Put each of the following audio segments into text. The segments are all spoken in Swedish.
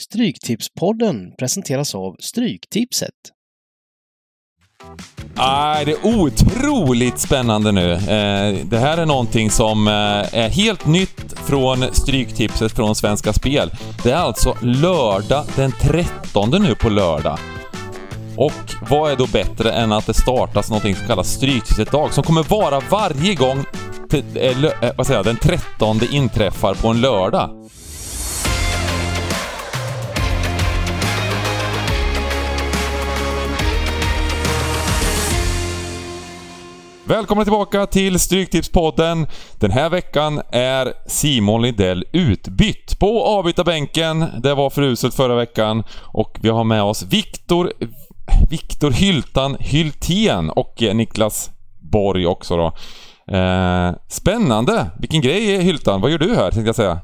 Stryktipspodden presenteras av Stryktipset. Ah, det är otroligt spännande nu. Eh, det här är någonting som eh, är helt nytt från Stryktipset från Svenska Spel. Det är alltså lördag den 13 nu på lördag. Och vad är då bättre än att det startas någonting som kallas Stryktipset-dag som kommer vara varje gång till, eh, eh, vad säger jag, den 13 inträffar på en lördag. Välkomna tillbaka till Stryktipspodden. Den här veckan är Simon Lindell utbytt på avbytarbänken. Det var för uselt förra veckan och vi har med oss Viktor Viktor Hyltan Hyltén och Niklas Borg också då. Eh, spännande! Vilken grej Hyltan. Vad gör du här tänkte jag säga?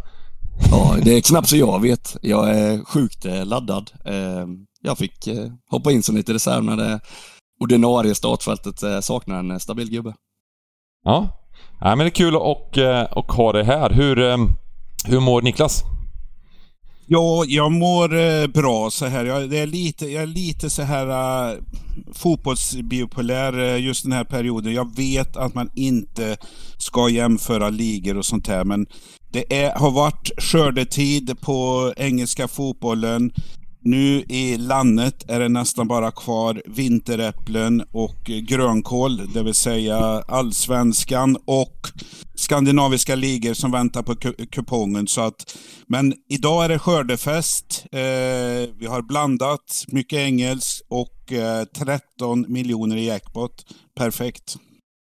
Ja, det är knappt så jag vet. Jag är sjukt eh, laddad. Eh, jag fick eh, hoppa in som lite reserv när det ordinarie startfältet saknar en stabil gubbe. Ja, ja men det är kul att och ha dig här. Hur, hur mår Niklas? Ja, jag mår eh, bra så här. Jag, det är lite, jag är lite så här uh, fotbollsbiopolär just den här perioden. Jag vet att man inte ska jämföra ligor och sånt här, men det är, har varit skördetid på engelska fotbollen. Nu i landet är det nästan bara kvar vinteräpplen och grönkål, det vill säga allsvenskan och skandinaviska ligor som väntar på kupongen. Så att, men idag är det skördefest. Eh, vi har blandat, mycket engelskt och eh, 13 miljoner i jackpot. Perfekt.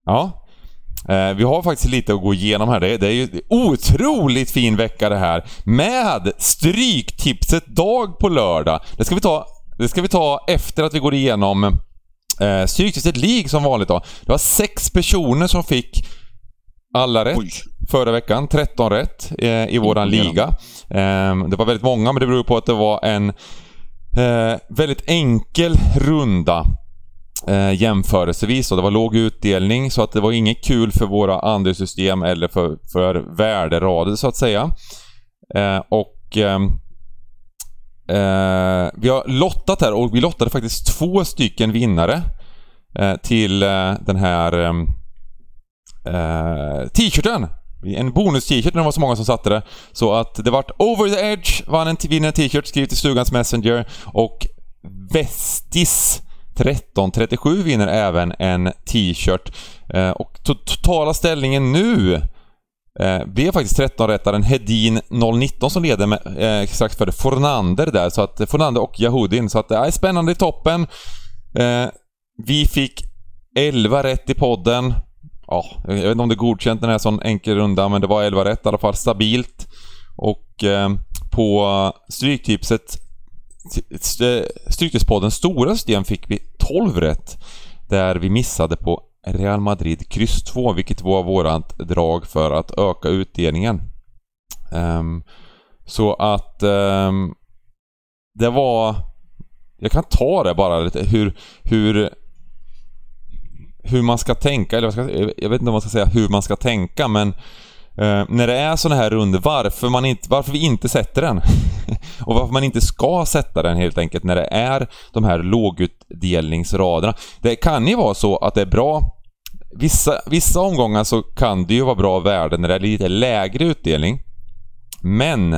Ja, vi har faktiskt lite att gå igenom här. Det är, ju en otroligt fin vecka det här. Med Stryktipset dag på lördag. Det ska vi ta, det ska vi ta efter att vi går igenom eh, Stryktipset League som vanligt då. Det var sex personer som fick alla rätt Oj. förra veckan. 13 rätt eh, i våran liga. Eh, det var väldigt många, men det beror på att det var en eh, väldigt enkel runda eh, jämförelsevis. Och det var låg utdelning så att det var inget kul för våra andelssystem eller för, för värderader så att säga. Eh, och ehm, eh, vi har lottat här och vi lottade faktiskt två stycken vinnare eh, till eh, den här ehm, eh, t-shirten. En bonus-t-shirt när det var så många som satte det. Så att det vart Over the Edge vann en, vinner en t-shirt skrivet i Stugans Messenger och Vestis 13.37 vinner även en t-shirt. Eh, och totala ställningen nu eh, blev faktiskt 13-rättaren Hedin 019 som leder med, eh, strax före Fornander där. Så att Fornander och Yahudin. Så att det är spännande i toppen. Eh, vi fick 11 rätt i podden. Ja, jag vet inte om det är godkänt den här sån enkel runda, men det var 11 rätt i alla fall. Stabilt. Och eh, på Stryktipset Stryktipspoddens stora system fick vi 12 rätt. Där vi missade på Real Madrid kryss 2, vilket var vårt drag för att öka utdelningen. Um, så att um, det var... Jag kan ta det bara lite hur... hur hur man ska tänka, eller jag, ska, jag vet inte om man ska säga hur man ska tänka men Uh, när det är sådana här runder, varför, man inte, varför vi inte sätter den. och varför man inte ska sätta den helt enkelt när det är de här lågutdelningsraderna. Det kan ju vara så att det är bra Vissa, vissa omgångar så kan det ju vara bra värden när det är lite lägre utdelning. Men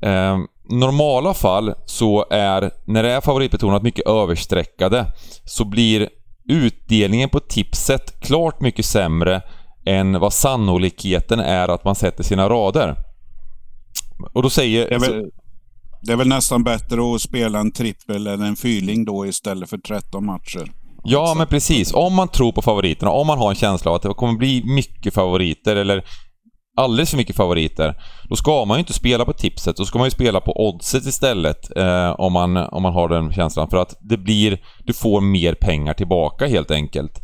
eh, normala fall så är, när det är favoritbetonat mycket överstreckade, så blir utdelningen på tipset klart mycket sämre än vad sannolikheten är att man sätter sina rader. Och då säger... Det är väl, det är väl nästan bättre att spela en trippel eller en fyrling då istället för 13 matcher. Ja, men precis. Om man tror på favoriterna, om man har en känsla av att det kommer bli mycket favoriter eller alldeles för mycket favoriter, då ska man ju inte spela på tipset. Då ska man ju spela på oddset istället eh, om, man, om man har den känslan. För att det blir... Du får mer pengar tillbaka helt enkelt.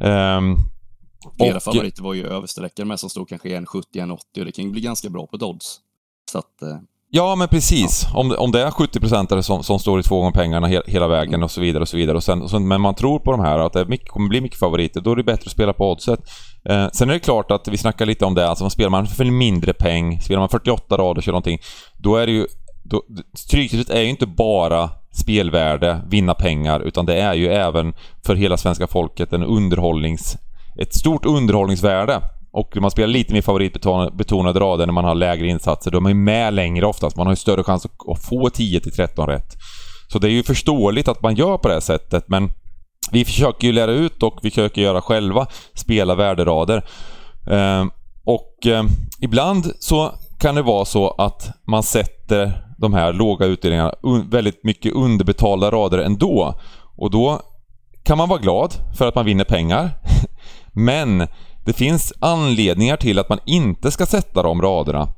Um, Flera och, favoriter var ju översträckare med som stod kanske 1,70-1,80 och det kan ju bli ganska bra på odds. Så att, eh, Ja, men precis. Ja. Om, om det är 70% som, som står i två gånger pengarna he, hela vägen mm. och så vidare och så vidare. Och sen, och sen, men man tror på de här, att det mycket, kommer bli mycket favoriter, då är det bättre att spela på oddset. Eh, sen är det klart att vi snackar lite om det, alltså spelar man för mindre peng, spelar man 48 rader eller någonting, då är det ju då, Stryktipset är ju inte bara spelvärde, vinna pengar, utan det är ju även för hela svenska folket en underhållnings... Ett stort underhållningsvärde. Och man spelar lite mer favoritbetonade rader när man har lägre insatser. Då är man med längre oftast. Man har ju större chans att få 10 till 13 rätt. Så det är ju förståeligt att man gör på det här sättet, men vi försöker ju lära ut och vi försöker göra själva, spela värderader. Ehm, och eh, ibland så kan det vara så att man sätter de här låga utdelningarna väldigt mycket underbetalda rader ändå. Och då kan man vara glad för att man vinner pengar. Men det finns anledningar till att man inte ska sätta de raderna.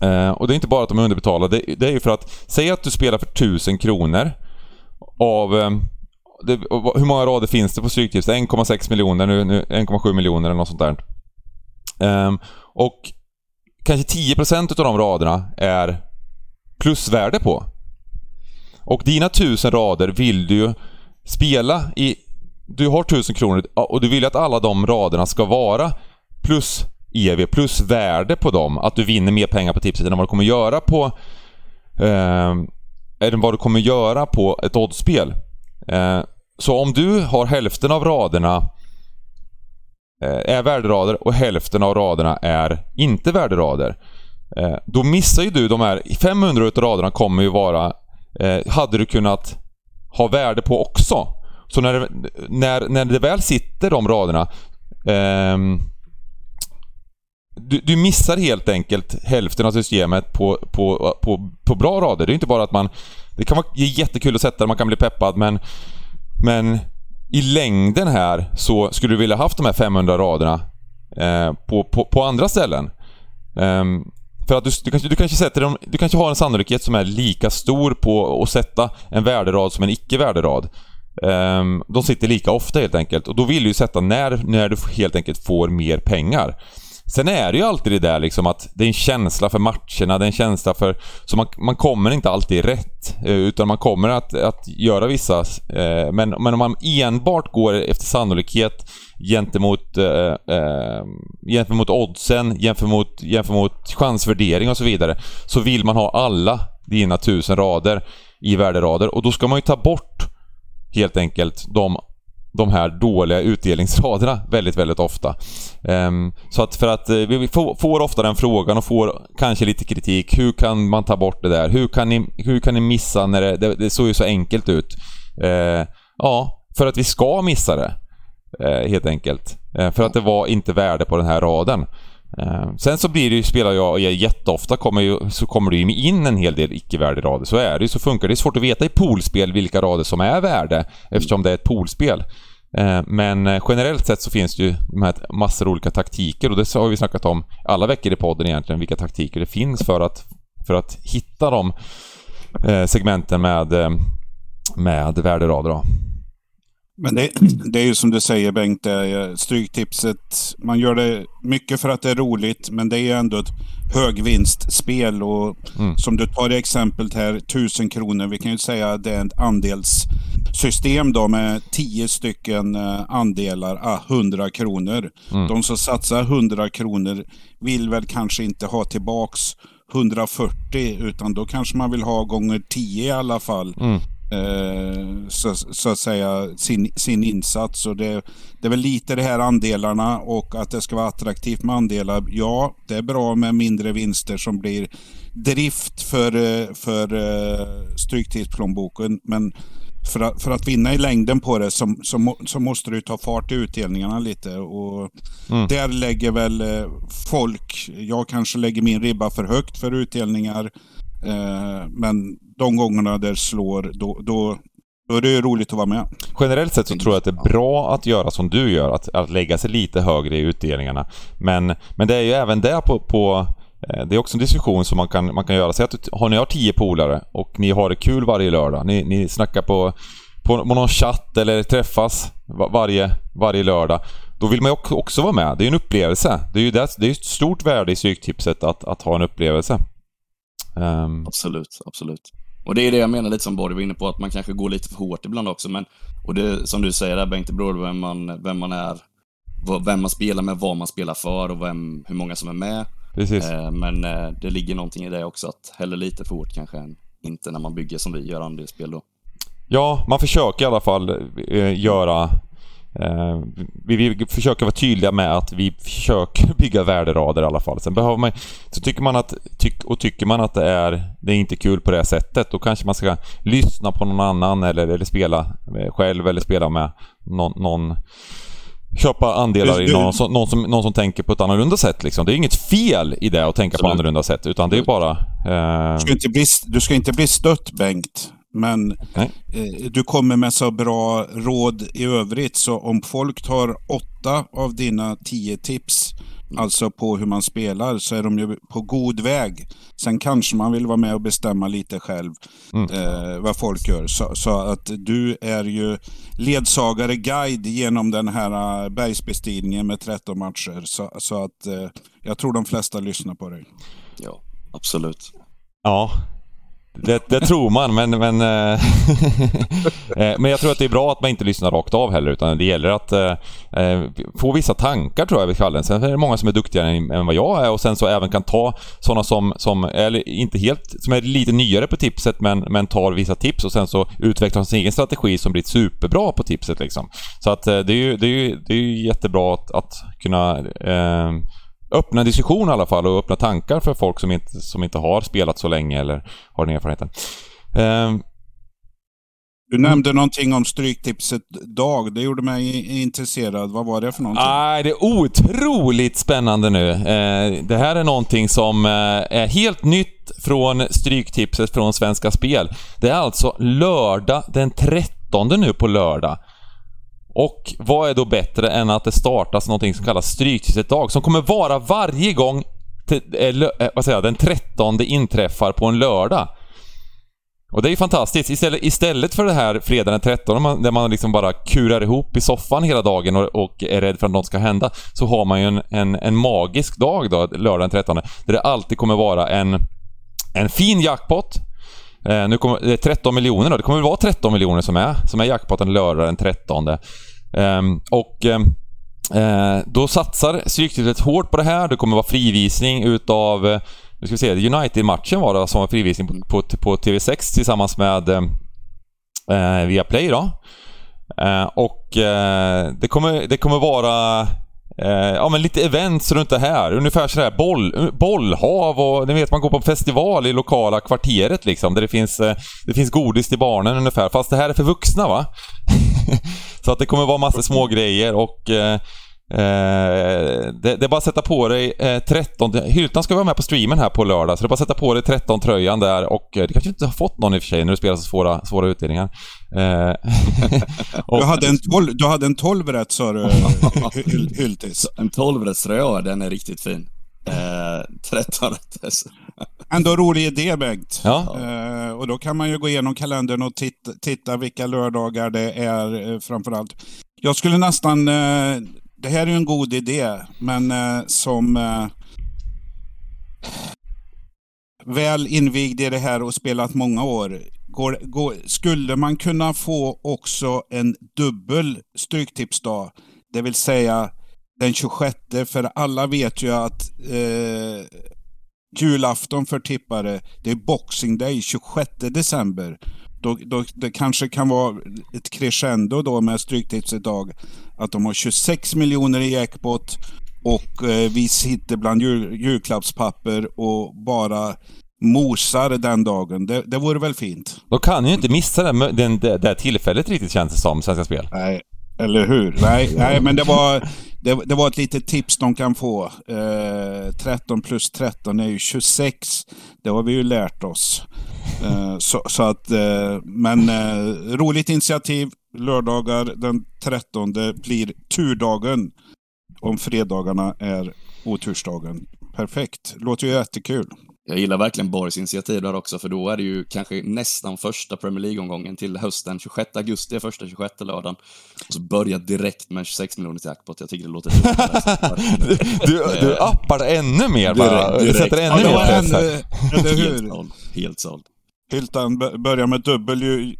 Eh, och det är inte bara att de är underbetalade. Det, det är ju för att, säg att du spelar för 1000 kronor av... Eh, det, hur många rader finns det på Stryktips? 1,6 miljoner, nu, nu 1,7 miljoner eller något sånt där. Eh, och kanske 10% av de raderna är plusvärde på. Och dina 1000 rader vill du ju spela i... Du har 1000 kronor och du vill att alla de raderna ska vara plus EV, plus värde på dem. Att du vinner mer pengar på tipset än vad du kommer göra på... Eh, än vad du kommer göra på ett oddsspel. Eh, så om du har hälften av raderna eh, är värderader och hälften av raderna är inte värderader. Eh, då missar ju du de här... 500 av raderna kommer ju vara... Eh, hade du kunnat ha värde på också. Så när det, när, när det väl sitter de raderna... Eh, du, du, missar helt enkelt hälften av systemet på, på, på, på bra rader. Det är inte bara att man... Det kan vara jättekul att sätta man kan bli peppad men... Men i längden här så skulle du vilja haft de här 500 raderna eh, på, på, på, andra ställen. Um, för att du, du, kanske, du, kanske sätter dem, du kanske har en sannolikhet som är lika stor på att sätta en värderad som en icke-värderad. Um, de sitter lika ofta helt enkelt och då vill du ju sätta när, när du helt enkelt får mer pengar. Sen är det ju alltid det där liksom att det är en känsla för matcherna, det är en känsla för... Så man, man kommer inte alltid rätt. Eh, utan man kommer att, att göra vissa... Eh, men, men om man enbart går efter sannolikhet gentemot, eh, eh, gentemot oddsen, gentemot, gentemot chansvärdering och så vidare. Så vill man ha alla dina tusen rader i värderader och då ska man ju ta bort helt enkelt de de här dåliga utdelningsraderna väldigt, väldigt ofta. Um, så att för att eh, vi får, får, ofta den frågan och får kanske lite kritik. Hur kan man ta bort det där? Hur kan ni, hur kan ni missa när det, det, det såg ju så enkelt ut? Uh, ja, för att vi ska missa det. Uh, helt enkelt. för att det var inte värde på den här raden. Eh, sen så blir det ju, spelar jag jätteofta, kommer ju, så kommer det ju in en hel del icke-värde rader. Så är det ju, så funkar det. Det är svårt att veta i poolspel vilka rader som är värde eftersom det är ett poolspel. Eh, men eh, generellt sett så finns det ju de här massor olika taktiker och det har vi snackat om alla veckor i podden egentligen, vilka taktiker det finns för att, för att hitta de segmenten med, med värderader. Men det, det, är ju som du säger Bengt, Stryktipset. Man gör det mycket för att det är roligt, men det är ju ändå ett högvinstspel. Och mm. Som du tar i exemplet här, 1000 kronor. Vi kan ju säga att det är ett andelssystem då med 10 stycken eh, andelar, ah, 100 kronor. Mm. De som satsar 100 kronor vill väl kanske inte ha tillbaks 140 utan då kanske man vill ha gånger 10 i alla fall. Mm eh, så, så, att säga sin, sin insats. Och det, det är väl lite det här andelarna och att det ska vara attraktivt med andelar. Ja, det är bra med mindre vinster som blir drift för, eh, för uh, Stryktidsplånboken. Men för att, för att vinna i längden på det så, så, så måste du ta fart i utdelningarna lite. Och mm. Där lägger väl eh, folk, jag kanske lägger min ribba för högt för utdelningar. Eh, men de gångerna det slår, då, då, då är det roligt att vara med. Generellt sett så tror jag att det är bra att göra som du gör, att, att lägga sig lite högre i utdelningarna. Men, men det är ju även där på, på eh, det är också en diskussion som man kan, man kan göra. Säg att har ni har tio polare och ni har det kul varje lördag. Ni, ni snackar på, på, på någon chatt eller träffas varje, varje lördag. Då vill man ju också vara med. Det är ju en upplevelse. Det är ju det, det är ett stort värde i Stryktipset att, att ha en upplevelse. Um... Absolut, absolut. Och det är det jag menar lite som Borg var inne på, att man kanske går lite för hårt ibland också. Men, och det som du säger där Bengt, det beror på vem man, vem man är, vem man spelar med, vad man spelar för och vem, hur många som är med. precis. Eh, Men eh, det ligger någonting i det också, att hellre lite för hårt kanske än inte när man bygger som vi gör andelsspel då. Ja, man försöker i alla fall eh, göra... Eh, vi, vi försöker vara tydliga med att vi försöker bygga värderader i alla fall. Sen behöver man... Så tycker man att... Tyck, och tycker man att det är, det är inte kul på det sättet, då kanske man ska lyssna på någon annan eller, eller spela själv eller spela med någon... någon köpa andelar i någon, som- någon, som, någon som tänker på ett annorlunda sätt liksom. Det är inget fel i det att tänka på Absolut. annorlunda sätt, utan det är bara... Eh, Du ska inte bli, du ska inte bli stött Bengt, men eh, du kommer med så bra råd i övrigt så om folk tar åtta av dina tio tips, alltså på hur man spelar, så är de ju på god väg. Sen kanske man vill vara med och bestämma lite själv Mm. eh, vad folk gör. Så, så att du är ju ledsagare, guide genom den här eh, bergsbestigningen med 13 matcher. Så, så att eh, jag tror de flesta lyssnar på dig. Ja, absolut. Ja, det, det tror man, men... Men, eh, eh, men jag tror att det är bra att man inte lyssnar rakt av heller, utan det gäller att eh, eh få vissa tankar tror jag vid kvällen. Sen är det många som är duktigare än, vad jag är och sen så även kan ta sådana som, som eller inte helt, som är lite nyare på tipset men, men tar vissa tips och sen så utvecklar sin egen strategi som blir superbra på tipset liksom. Så att det är ju, det är ju, det är ju jättebra att, att kunna eh, öppna diskussion i alla fall och öppna tankar för folk som inte, som inte har spelat så länge eller har den erfarenheten. Ehm, Du nämnde någonting om Stryktipset Dag. Det gjorde mig intresserad. Vad var det för någonting? Nej, det är otroligt spännande nu. Eh, det här är någonting som eh, är helt nytt från Stryktipset från Svenska Spel. Det är alltså lördag den 13 nu på lördag. Och vad är då bättre än att det startas någonting som kallas Stryktipset Dag som kommer vara varje gång till, eh, eh, vad säger jag, den 13 inträffar på en lördag. Och det är ju fantastiskt. Istället, istället för det här fredagen den 13 där man, där man liksom bara kurar ihop i soffan hela dagen och, och är rädd för att något ska hända, så har man ju en, en, en magisk dag då, lördagen den 13 där det alltid kommer vara en, en fin jackpot. Eh, nu kommer det är 13 miljoner då. Det kommer väl vara 13 miljoner som är, som är jackpoten lördag den 13. Eh, och ehm, eh, då satsar Stryktipset hårt på det här. Det kommer vara frivisning utav eh, nu ska vi se, United-matchen var det som var frivisning på, på, på TV6 tillsammans med eh, eh, Viaplay då. Eh, och eh, det, kommer, det kommer vara eh, ja, men lite events runt det här. Ungefär sådär boll, bollhav och ni vet man går på en festival i lokala kvarteret liksom. Där det finns, eh, det finns godis till barnen ungefär. Fast det här är för vuxna va? Så att det kommer vara massa små grejer och eh, Eh, det, det är bara att sätta på dig eh, 13... Hyltan ska vara med på streamen här på lördag, så det är bara att sätta på dig 13-tröjan där och eh, du kanske inte har fått någon i och för sig när du spelar så svåra, svåra utdelningar. Eh, och, Du hade en 12, du hade en 12 rätt sa du, Hy- Hy- Hyltis. En 12-rättströja, ja, den är riktigt fin. Eh, 13 rätters. Ändå rolig idé Bengt. Ja. Eh, och då kan man ju gå igenom kalendern och titta, titta vilka lördagar det är eh, framförallt. Jag skulle nästan... Eh, det här är ju en god idé, men eh, som eh, väl invigd i det här och spelat många år. Går, går, skulle man kunna få också en dubbel Stryktipsdag? Det vill säga den 26, för alla vet ju att eh, julafton för tippare, det är Boxing Day 26 december. Då, då, det kanske kan vara ett crescendo då med Stryktipset idag. Att de har 26 miljoner i jackpot och eh, vi sitter bland jul, julklappspapper och bara mosar den dagen. Det, det vore väl fint? Då kan ju inte missa den, den, det, det tillfället riktigt känns det som, Svenska Spel. Nej, eller hur? Nej, nej men det var, det, det var ett litet tips de kan få. Eh, 13 plus 13 är ju 26. Det har vi ju lärt oss. Eh, så, så att, eh, men eh, roligt initiativ. Lördagar den 13 blir turdagen. Om fredagarna är otursdagen. Perfekt. Låter ju jättekul. Jag gillar verkligen Borgs initiativ där också, för då är det ju kanske nästan första Premier League-omgången till hösten. 26 augusti är första 26 lördagen. Och så börjar direkt med 26 miljoner till jackpot. Jag tycker det låter Du, du, appar ännu mer bara. Direkt, Du direkt. sätter Ja, ännu det mer press Helt såld. Helt såld. Hyltan börjar med dubbel ju,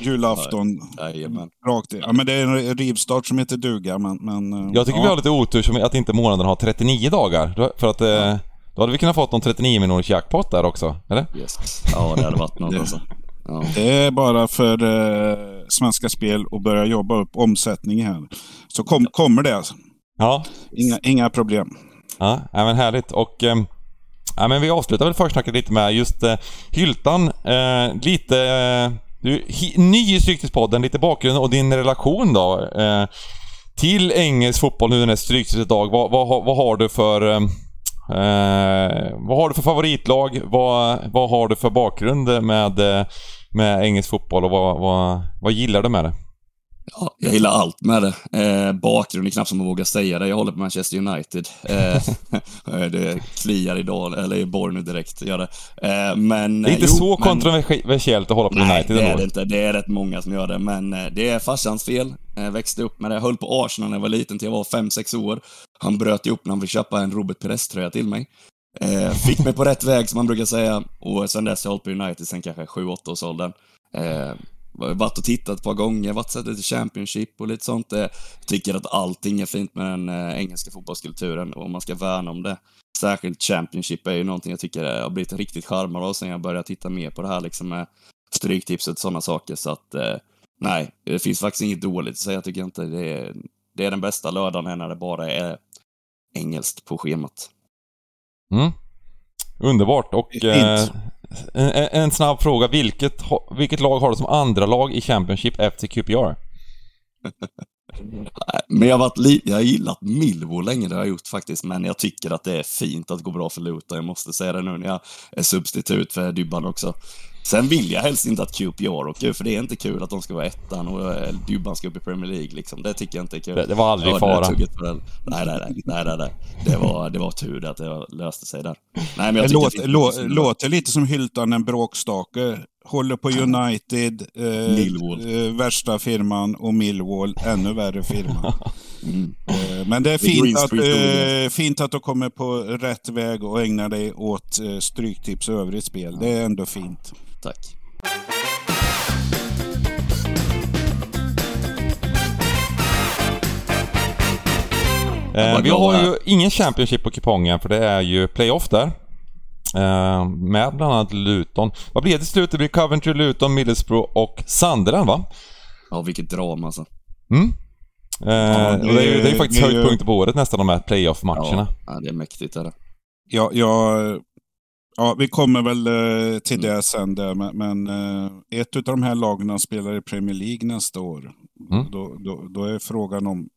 julafton. Jajamän. Rakt i. Ja, men det är en rivstart som heter duga, men... men eh, Jag tycker ja. vi har lite otur som att inte månaden har 39 dagar. För att eh, Då hade vi kunnat fått någon 39 miljoners jackpot där också, eller? Yes. Ja, det hade varit något alltså. Ja. Det är bara för eh, Svenska Spel att börja jobba upp omsättning här. Så kom, kommer det. Alltså. Ja. Inga, inga problem. Ja, ja men härligt. Och eh, ja, men vi avslutar väl försnacket lite med just eh, Hyltan. Eh, lite... Eh, du, ny i Stryktipspodden, lite bakgrund och din relation då. Eh, till engelsk fotboll nu när det är Stryktipsdag. Vad, vad, vad har du för... Eh, eh, vad har du för favoritlag? Vad, vad har du för bakgrund med, eh, med engelsk fotboll och vad, vad, vad gillar du med det? Ja, jag gillar allt med det. Eh, bakgrund är knappt som man vågar säga det. Jag håller på Manchester United. Eh, det kliar idag, eller i borr nu direkt, gör det. Eh, men, det är inte jo, så men... kontroversiellt att hålla på Nej, United Nej, det är det inte. Det är rätt många som gör det, men eh, det är farsans fel. Jag växte upp med det. Jag höll på Arsenal när jag var liten till jag var 5-6 år. Han bröt ihop när han fick köpa en Robert Perez-tröja till mig. Eh, fick mig på rätt väg, som man brukar säga. Och sen dess har jag hållit på United sen kanske 7-8 års åldern. Eh, varit och tittat ett par gånger, varit sett lite Championship och lite sånt. Jag tycker att allting är fint med den eh, engelska fotbollskulturen och man ska värna om det. Särskilt Championship är ju någonting jag tycker har blivit riktigt charmad av sen jag började titta mer på det här liksom med Stryktipset och sådana saker. Så att eh, nej, det finns faktiskt inget dåligt att säga. Jag tycker inte det är, det är den bästa lördagen när det bara är engelskt på schemat. Mm. Underbart och eh, en, en, snabb fråga. Vilket, vilket lag har du som andra lag i Championship efter QPR? men jag har, varit jag har gillat Millwall länge, det har jag gjort faktiskt, men jag tycker att det är fint att gå bra för Luton. Jag måste säga det nu när jag är substitut för Dybban också. Sen vill jag helst inte att QPR åker för det är inte kul att de ska vara ettan och eh, Dybban ska upp i Premier League liksom. Det tycker jag inte är kul. Det, det var aldrig fara. Nej, nej, nej, nej, nej, nej. Det var, det var tur att det löste sig där. Nej, men jag det låter, lå, låter lite som Hyltan en bråkstake. Håller på United, eh, eh, värsta firman, och Millwall, ännu värre firma. Mm. Eh, men det är fint att, eh, fint att du kommer på rätt väg och ägnar dig åt eh, stryktips och övrigt spel. Det är ändå fint. Tack. Eh, vi har ju ingen Championship på kupongen för det är ju playoff där. Eh, med bland annat Luton. Vad blir det till slut? Det blir Coventry, Luton, Middlesbrough och Sunderland va? Ja, vilket drama alltså. Mm. Eh, ja, det, det, är ju, det är faktiskt höjdpunkter på året nästan de här playoff-matcherna. Ja, det är mäktigt är det. Ja, jag Ja, vi kommer väl eh, till det sen där, men, men eh, ett av de här lagen spelar i Premier League nästa år. Mm. Då, då, då, är frågan om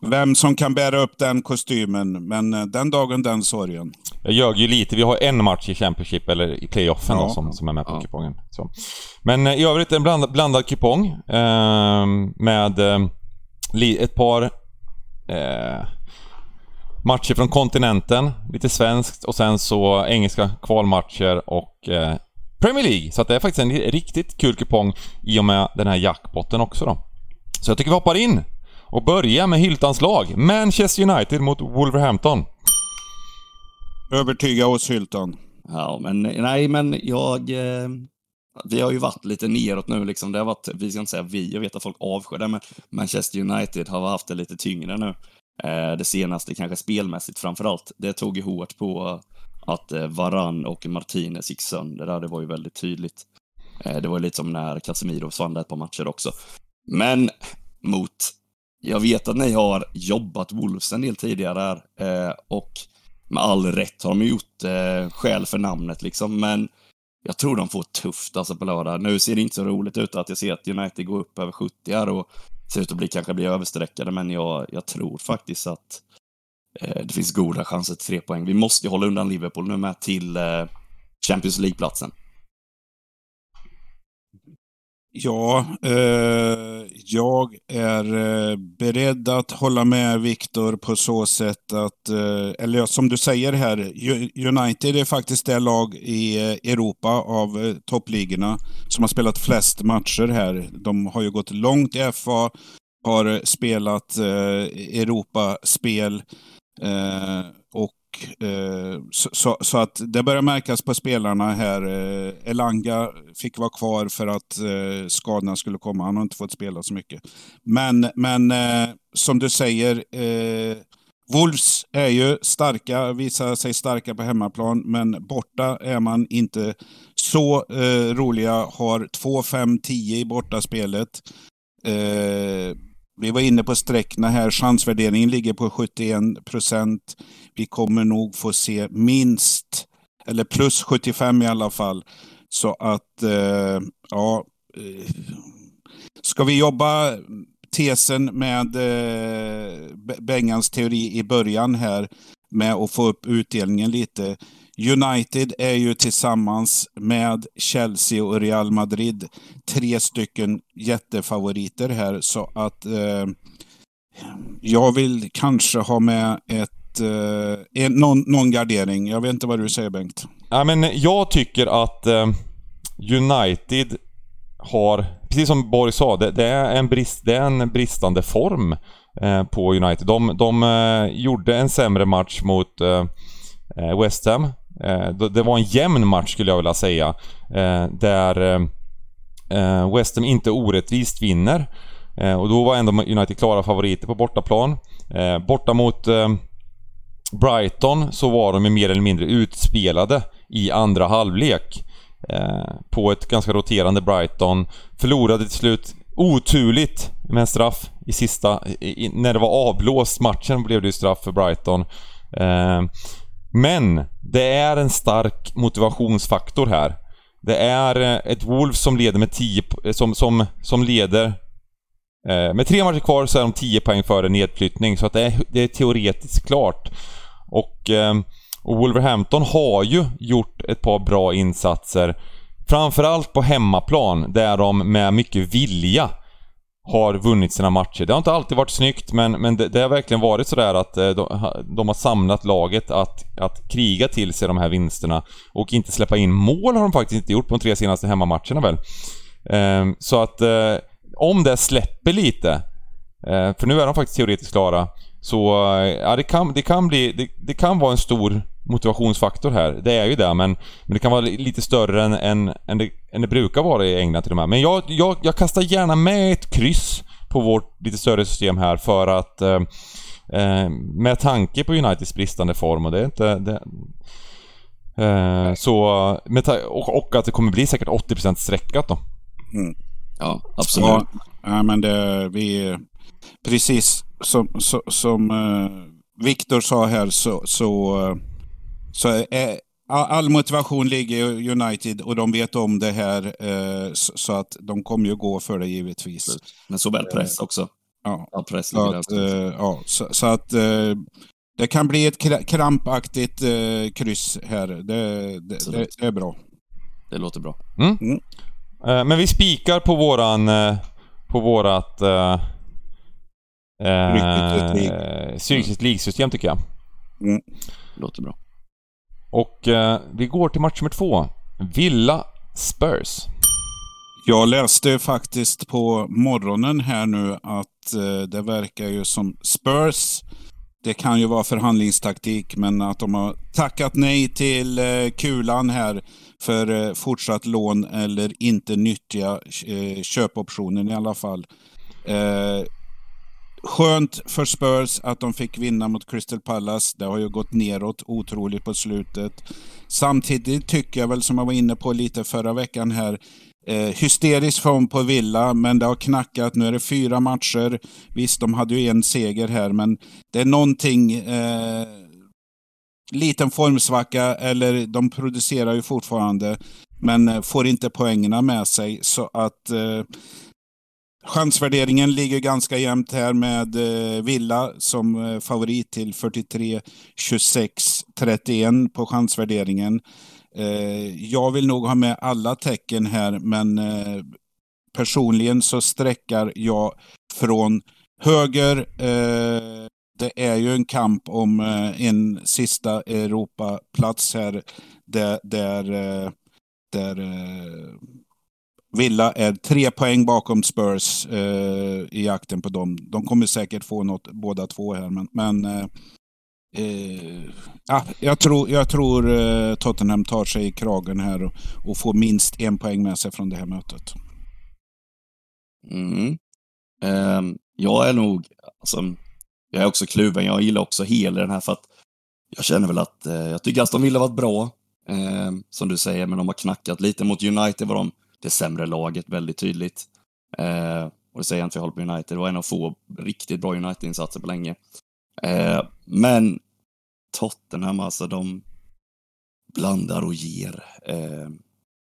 vem som kan bära upp den kostymen, men eh, den dagen den sorgen. Jag ljög ju lite. Vi har en match i Championship, eller i playoffen ja. då, som, som är med på ja. kupongen. Så. Men i övrigt en bland, blandad kupong eh, med eh, ett par eh, matcher från kontinenten, lite svenskt och sen så engelska kvalmatcher och eh, Premier League. Så att det är faktiskt en riktigt kul kupong i och med den här jackpotten också då. Så jag tycker vi hoppar in och börjar med Hyltans lag. Manchester United mot Wolverhampton. Övertyga oss Hyltan. Ja, men nej, men jag... Eh, vi har ju varit lite neråt nu liksom. Det har varit, vi ska inte säga vi, jag vet att folk avskyr det, men Manchester United har haft det lite tyngre nu. Eh, det senaste, kanske spelmässigt framför allt. Det tog ju hårt på att eh, Varann och Martinez gick sönder där. Det var ju väldigt tydligt. Eh, det var lite som när Casemiro försvann ett par matcher också. Men mot, jag vet att ni har jobbat Wolves en del tidigare här eh, och med all rätt har de gjort eh, skäl för namnet liksom, men jag tror de får tufft alltså på lördag. Nu ser det inte så roligt ut att jag ser att United går upp över 70 här och ser ut att bli, kanske bli översträckade, men jag, jag tror faktiskt att eh, det finns goda chanser till tre poäng. Vi måste ju hålla undan Liverpool nu med till eh, Champions League-platsen. Ja, eh, jag är eh, beredd att hålla med Viktor på så sätt att, eh, eller som du säger här, United är faktiskt det lag i eh, Europa av eh, toppligorna som har spelat flest matcher här. De har ju gått långt i FA, har spelat eh, Europaspel eh, och Eh, så, så, så, att det börjar märkas på spelarna här. Eh, Elanga fick vara kvar för att eh, skadorna skulle komma. Han har inte fått spela så mycket. Men, men eh, som du säger, eh, Wolves är ju starka, visar sig starka på hemmaplan, men borta är man inte så eh, roliga. Har 2-5-10 i bortaspelet. Eh, vi var inne på sträckna här. Chansvärderingen ligger på 71 procent. Vi kommer nog få se minst, eller plus 75 i alla fall. Så att, eh, ja. Eh, ska vi jobba tesen med eh, Bengans teori i början här med att få upp utdelningen lite. United är ju tillsammans med Chelsea och Real Madrid tre stycken jättefavoriter här så att eh, jag vill kanske ha med ett, eh, en, någon, någon, gardering. Jag vet inte vad du säger Bengt? Ja, men jag tycker att eh, United har, precis som Borg sa, det, det, är, en brist, det är en bristande form eh, på United. De, de eh, gjorde en sämre match mot eh, eh West Ham. Eh, det var en jämn match skulle jag vilja säga. Eh, där eh, West Ham inte orättvist vinner. och då var ändå United klara favoriter på bortaplan. borta mot Brighton så var de mer eller mindre utspelade i andra halvlek. På ett ganska roterande Brighton. Förlorade till slut oturligt med en straff i sista... I, när det var avblåst matchen blev det ju straff för Brighton. Men det är en stark motivationsfaktor här. Det är eh, ett Wolves som leder med 10... Eh, som, som, som leder... Eh, med tre matcher kvar så är de 10 poäng före nedflyttning, så att det är, det är teoretiskt klart. Och och Wolverhampton har ju gjort ett par bra insatser. Framförallt på hemmaplan, där de med mycket vilja har vunnit sina matcher. Det har inte alltid varit snyggt, men, men det, det har verkligen varit sådär att eh, de, de, har samlat laget att, att kriga till sig de här vinsterna. Och inte släppa in mål har de faktiskt inte gjort på de tre senaste hemmamatcherna väl. Eh, så att eh, om det släpper lite, eh, för nu är de faktiskt teoretiskt klara, så eh, ja, det kan, det kan bli... Det, det, kan vara en stor motivationsfaktor här. Det är ju det, men, men det kan vara lite större än, än, än, det, än det brukar vara i England till och med. Men jag, jag, jag kastar gärna med ett kryss på vårt lite större system här för att... Eh, eh med tanke på Uniteds bristande form och det är inte... Det, eh, så... Och, och, att det kommer bli säkert 80% sträckat då. Mm. Ja, absolut. Ja, ja, men det... Vi... Precis som, som, som uh, Viktor sa här så, så, uh, så är, all motivation ligger i United och de vet om det här uh, så, att de kommer ju gå för det givetvis. Men såväl press också. Ja, ja press så att, ja, så, så att det kan bli ett krampaktigt kryss här. Det, det, det, det, är bra. Det låter bra. Mm. Mm. Men vi spikar på våran på vårat Eh, Psykiskt League-system tycker jag. Mm. Låter bra. Och eh, vi går till match nummer två. Villa Spurs. Jag läste faktiskt på morgonen här nu att eh, det verkar ju som Spurs, det kan ju vara förhandlingstaktik, men att de har tackat nej till eh, kulan här för eh, fortsatt lån eller inte nyttja eh, köpoptionen i alla fall. Eh, Skönt för Spurs att de fick vinna mot Crystal Palace. Det har ju gått neråt otroligt på slutet. Samtidigt tycker jag väl, som jag var inne på lite förra veckan här, eh, hysterisk form på Villa, men det har knackat. Nu är det fyra matcher. Visst, de hade ju en seger här, men det är någonting eh, liten formsvacka, eller de producerar ju fortfarande, men eh, får inte poängerna med sig. Så att eh, Chansvärderingen ligger ganska jämnt här med eh, Villa som eh, favorit till 43, 26, 31 på chansvärderingen. Eh, jag vill nog ha med alla tecken här, men personligen så sträckar jag från höger. Det är ju en kamp om en sista Europaplats här där, där, där Villa är tre poäng bakom Spurs eh, i jakten på dem. De kommer säkert få något båda två här, men, men eh, eh, ah, jag tror, jag tror eh, Tottenham tar sig i kragen här och, och, får minst en poäng med sig från det här mötet. Mm. Ehm, jag är nog, alltså, jag är också kluven. Jag gillar också hela den här för att jag känner väl att eh, jag tycker Aston Villa varit bra, eh, som du säger, men de har knackat lite. Mot United var de det sämre laget väldigt tydligt. Eh, och det säger jag inte för jag håller på United. Det var en av få riktigt bra United-insatser på länge. Eh, men Tottenham, alltså de blandar och ger. Eh,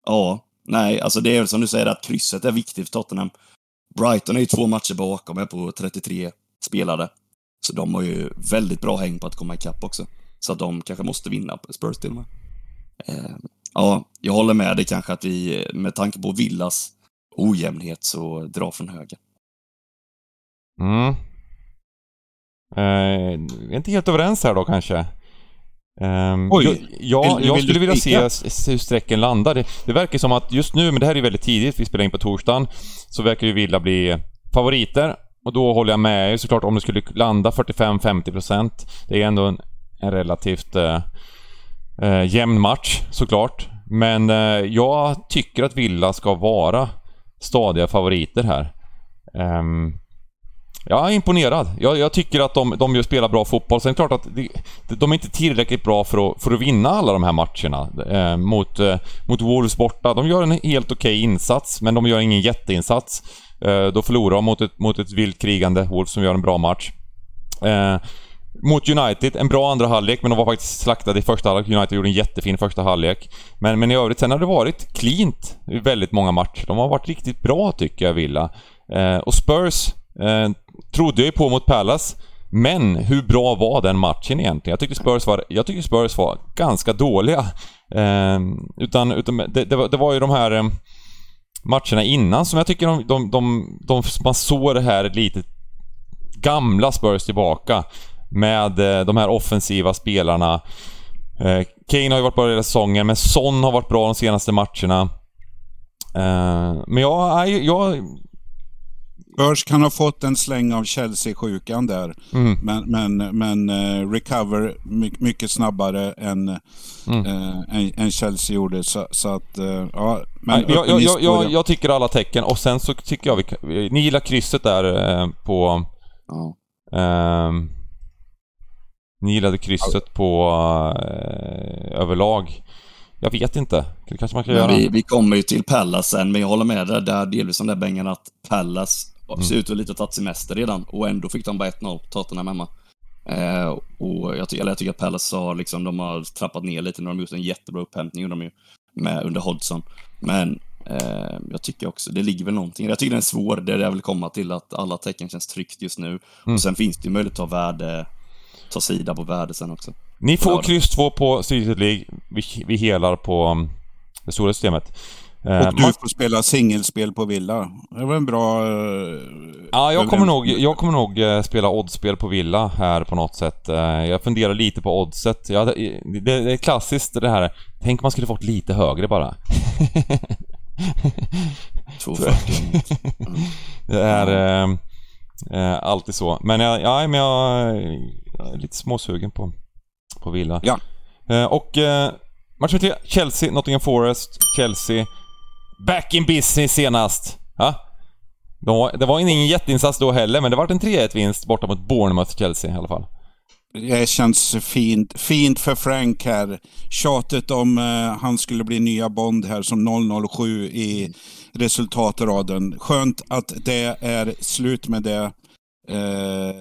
ja, nej, alltså det är väl som du säger att krysset är viktigt för Tottenham. Brighton är ju två matcher bakom, är på 33 spelade. Så de har ju väldigt bra häng på att komma ikapp också. Så att de kanske måste vinna på Spurs till och med. Eh, ja, jag håller med dig kanske att vi, med tanke på Villas ojämnhet, så drar från höger. Mm. Eh, vi är inte helt överens här då kanske. Um, Oj. jag, Vill- jag vill skulle vilja se hur strecken landar. Det, det verkar som att just nu, men det här är väldigt tidigt, vi spelar in på torsdagen, så verkar ju Villa bli favoriter. Och då håller jag med er såklart om det skulle landa 45-50%. Det är ändå en, en relativt eh, eh, jämn match såklart. Men eh, jag tycker att Villa ska vara stadiga favoriter här. Ehm, jag är imponerad. Jag, jag tycker att de, de spelar bra fotboll. Sen är det klart att de de är inte tillräckligt bra för att, för att vinna alla de här matcherna. Eh, mot, eh, mot Wolves borta. De gör en helt okej insats, men de gör ingen jätteinsats. Eh, då förlorar de mot ett, mot ett vilt krigande Wolves som gör en bra match. Eh, mot United, en bra andra halvlek, men de var faktiskt slaktade i första halvlek. United gjorde en jättefin första halvlek. Men, men i övrigt, sen har det varit cleant i väldigt många matcher. De har varit riktigt bra tycker jag, Villa. Eh, och Spurs eh, trodde jag ju på mot Palace. Men hur bra var den matchen egentligen? Jag tyckte Spurs var, jag tyckte Spurs var ganska dåliga. Eh, utan utan det, det, var, det var ju de här eh, matcherna innan som jag tycker de, de, de, de, man såg det här lite gamla Spurs tillbaka. Med eh, de här offensiva spelarna. Eh, Kane har ju varit bra hela säsongen, men Son har varit bra de senaste matcherna. Eh, men jag, jag... Spurs kan ha fått en släng av Chelsea-sjukan där. Mm, Men, men, men recover my, mycket snabbare än, mm. än, än Chelsea gjorde. Så, så att, ja. Men Nej, jag, jag, jag, jag, jag tycker alla tecken och sen så tycker jag vi Ni gillar krysset där på... Ja. ehm, ni gillade krysset på eh, överlag. Jag vet inte. Det kanske man kan göra. vi, vi kommer ju till Pallas sen, men jag håller med dig där delvis om den Bengan att Pallas ser ut att lite ha tagit semester redan och ändå fick de bara 1-0 Tottenham hemma. Eh, och jag, ty- jag tycker att Pallas har liksom, de har trappat ner lite, nu har de gjort en jättebra upphämtning de ju med, under Hodgson. Men eh, jag tycker också, det ligger väl någonting. Jag tycker den är svår, det är det jag vill komma till, att alla tecken känns tryggt just nu. Mm. Och sen finns det ju möjlighet att ta värde, ta sida på värde sen också. Ni får kryss 2 på Street League. Vi, vi helar på um, det stora systemet. Eh, Och du får spela singelspel på Villa. Det var en bra... eh, Ja, jag kommer, nog, jag kommer nog eh, spela oddspel på Villa här på något sätt. Jag funderar lite på oddset. Jag, det, det är klassiskt det här. Tänk om man skulle fått lite högre bara. 2,40. Det är eh, alltid så. Men jag, ja, men jag, jag är lite småsugen på, på Villa. Ja. Eh, och eh, match nummer tre, Chelsea, Nottingham Forest, Chelsea. Back in business senast. Ja? Det var ingen jätteinsats då heller, men det var en 3-1-vinst borta mot Bournemouth, Chelsea i alla fall. Det känns fint, fint för Frank här. Tjatet om eh, han skulle bli nya Bond här som 007 i resultatraden. Skönt att det är slut med det. Eh,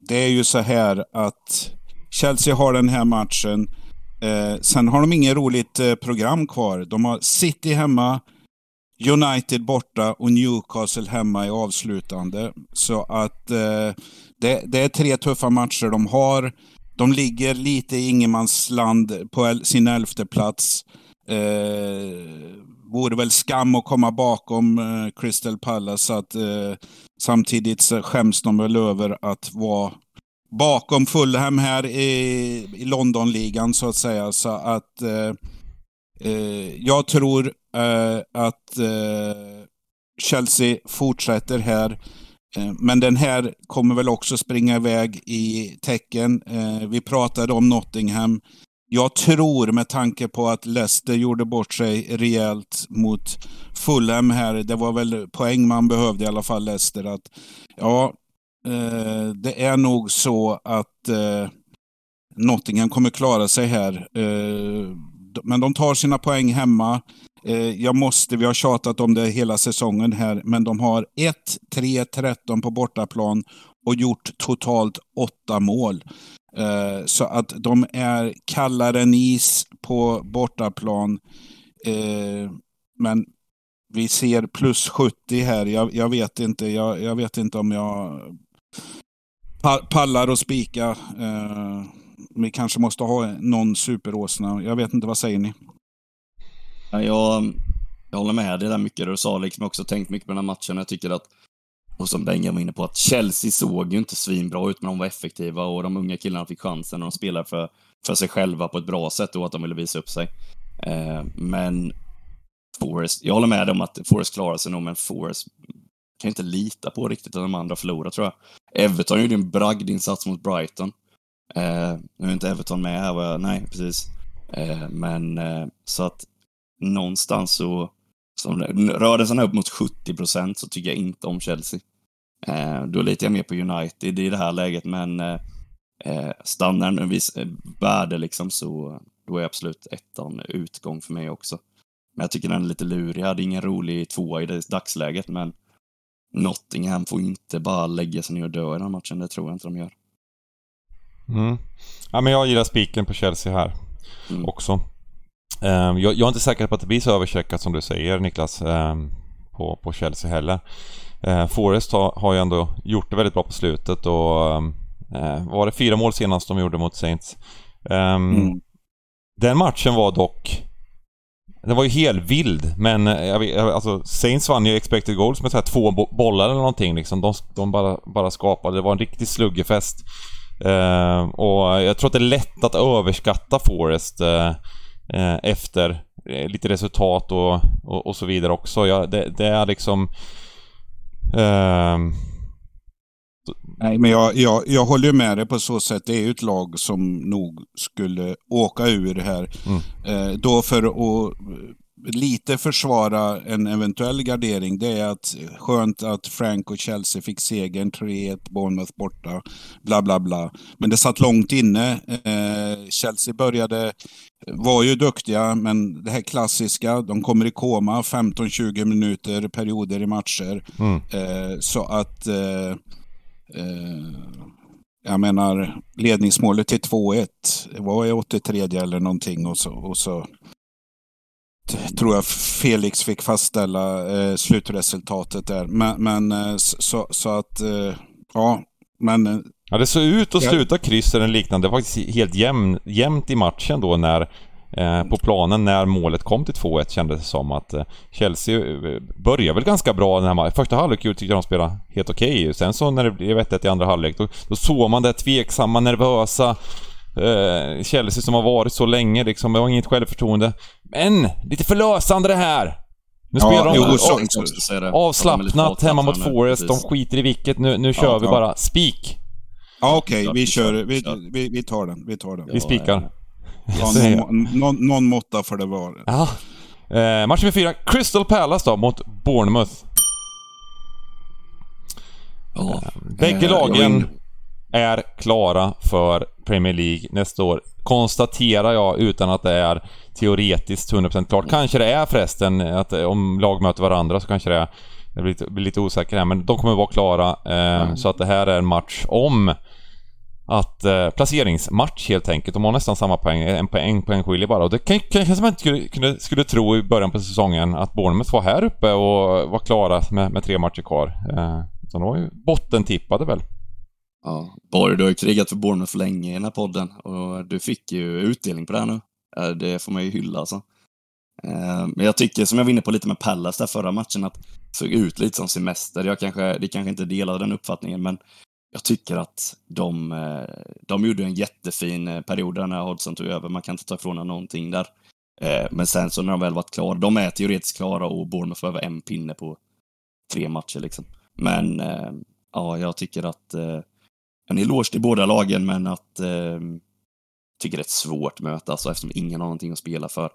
det är ju så här att Chelsea har den här matchen. Eh, sen har de inget roligt eh, program kvar. De har City hemma, United borta och Newcastle hemma i avslutande. Så att eh, det, det är tre tuffa matcher de har. De ligger lite i ingenmansland på el- sin elfte plats. Eh, vore väl skam att komma bakom eh, Crystal Palace. Så att, eh, samtidigt så skäms de väl över att vara bakom Fulham här i, i Londonligan så att säga. Så att eh, eh, jag tror eh, att eh, Chelsea fortsätter här. Eh, Men den här kommer väl också springa iväg i tecken. Eh, Vi pratade om Nottingham. Jag tror med tanke på att Leicester gjorde bort sig rejält mot Fulham här. Det var väl poäng man behövde i alla fall Leicester. Att, ja, Eh, det är nog så att eh, Nottingham kommer klara sig här. Eh, men de tar sina poäng hemma. Eh, jag måste, vi har tjatat om det hela säsongen här, men de har 1-3-13 på bortaplan och gjort totalt åtta mål. Eh, så att de är kallare än is på bortaplan. Eh, men vi ser plus 70 här. Jag, jag vet inte. Jag, jag, vet inte om jag pallar och spika. Eh, vi kanske måste ha någon superåsna. Jag vet inte, vad säger ni? Ja, jag, jag håller med dig där mycket du sa. Liksom, jag har också tänkt mycket på den här matchen. Jag tycker att, och som Bengan var inne på, att Chelsea såg ju inte svinbra ut, men de var effektiva och de unga killarna fick chansen och de spelar för, för sig själva på ett bra sätt och att de ville visa upp sig. Eh, men Forrest, jag håller med om att Forrest klarar sig nog, men Forrest kan inte lita på riktigt att de andra förlorar tror jag. Everton gjorde en bragdinsats mot Brighton. Eh, nu är inte Everton med här, jag, nej precis. Eh, men eh, så att någonstans så, som rör det sig upp mot 70 procent så tycker jag inte om Chelsea. Eh, då litar jag mer på United i det här läget, men eh, eh stannar en viss eh, värde liksom så då är absolut ettan utgång för mig också. Men jag tycker den är lite lurig. Jag hade ingen rolig tvåa i det dagsläget, men Nottingham får inte bara lägga sig ner och dö i den här matchen. Det tror jag inte de gör. Mm. Ja, men jag gillar spiken på Chelsea här mm. också. Um, jag, jag, är inte säker på att det blir så övercheckat som du säger Niklas um, på, på Chelsea heller. Uh, Forrest har, har ju ändå gjort det väldigt bra på slutet och uh, var det fyra mål senast de gjorde mot Saints. Mm. Den matchen var dock den var ju helt vild, men eh, jag vet, alltså Saints vann ju expected goals med så här två bollar eller någonting liksom. De, de bara, bara skapade. Det var en riktig sluggefest. Uh, och jag tror att det är lätt att överskatta Forest uh, uh, efter lite resultat och, och, och, så vidare också. Ja, det, det är liksom... Nej, men jag, jag, jag håller med dig på så sätt. Det är ju ett lag som nog skulle åka ur här. Mm. Eh, då för att lite försvara en eventuell gardering, det är att skönt att Frank och Chelsea fick segern, 3-1, Bournemouth borta, bla bla bla. Men det satt långt inne. Eh, Chelsea började, var ju duktiga, men det här klassiska, de kommer i koma 15-20 minuter perioder i matcher. Mm. Eh, så att eh, Eh, jag menar, ledningsmålet till 2-1 var i 83 eller någonting och så, och så tror jag Felix fick fastställa eh, slutresultatet där. Men, men eh, så, så, att, eh, ja, men... Eh, ja, det såg ut att sluta kryss eller liknande. Det var faktiskt helt jämn, jämnt i matchen då när på planen när målet kom till 2-1 kändes det som att Chelsea började väl ganska bra den här matchen. Första halvlek tyckte jag de spelade helt okej. Okay. Sen så när det blev 1-1 i andra halvlek då, då såg man det tveksamma, nervösa eh, Chelsea som har varit så länge liksom. Det var inget självförtroende. Men lite förlösande det här! Nu spelar de jo, så, av, avslappnat hemma mot Forest. De skiter i vilket. Nu, nu kör ja, vi ja. bara. Spik! Ja, okej. Okay. Vi kör. Vi, vi, vi tar den. Vi tar den. Vi spikar. Ja, någon, någon, någon måtta får det vara. Ja. Eh, match nummer fyra, Crystal Palace då mot Bournemouth. Oh. Eh, bägge eh, lagen är klara för Premier League nästa år. Konstaterar jag utan att det är teoretiskt 100% klart. Kanske det är förresten, att om lag möter varandra så kanske det är. Jag blir lite, blir lite osäker här, men de kommer vara klara. Eh, mm. Så att det här är en match om att eh, placeringsmatch helt enkelt. De har nästan samma poäng, en poäng, poäng skiljer bara. Och det kanske man inte skulle, skulle, skulle tro i början på säsongen att Bournemouth var här uppe och var klara med, med tre matcher kvar. Eh, så de var ju bottentippade väl. Ja, Borg, du har ju krigat för Bournemouth länge i den här podden och du fick ju utdelning på det här nu. Eh, det får man ju hylla alltså. Eh, men jag tycker, som jag var inne på lite med Pallas där förra matchen, att det såg ut lite som semester. Jag kanske, det kanske inte delar den uppfattningen, men jag tycker att de, eh, de gjorde en jättefin period där när Hodgson tog över. Man kan inte ta ifrån dem någonting där. Men sen så när de väl varit klara, de är teoretiskt klara och Bournemouth behöver en pinne på tre matcher liksom. Men ja, jag tycker att en eloge till båda lagen, men att eh, tycker det är ett svårt möte alltså eftersom ingen har någonting att spela för.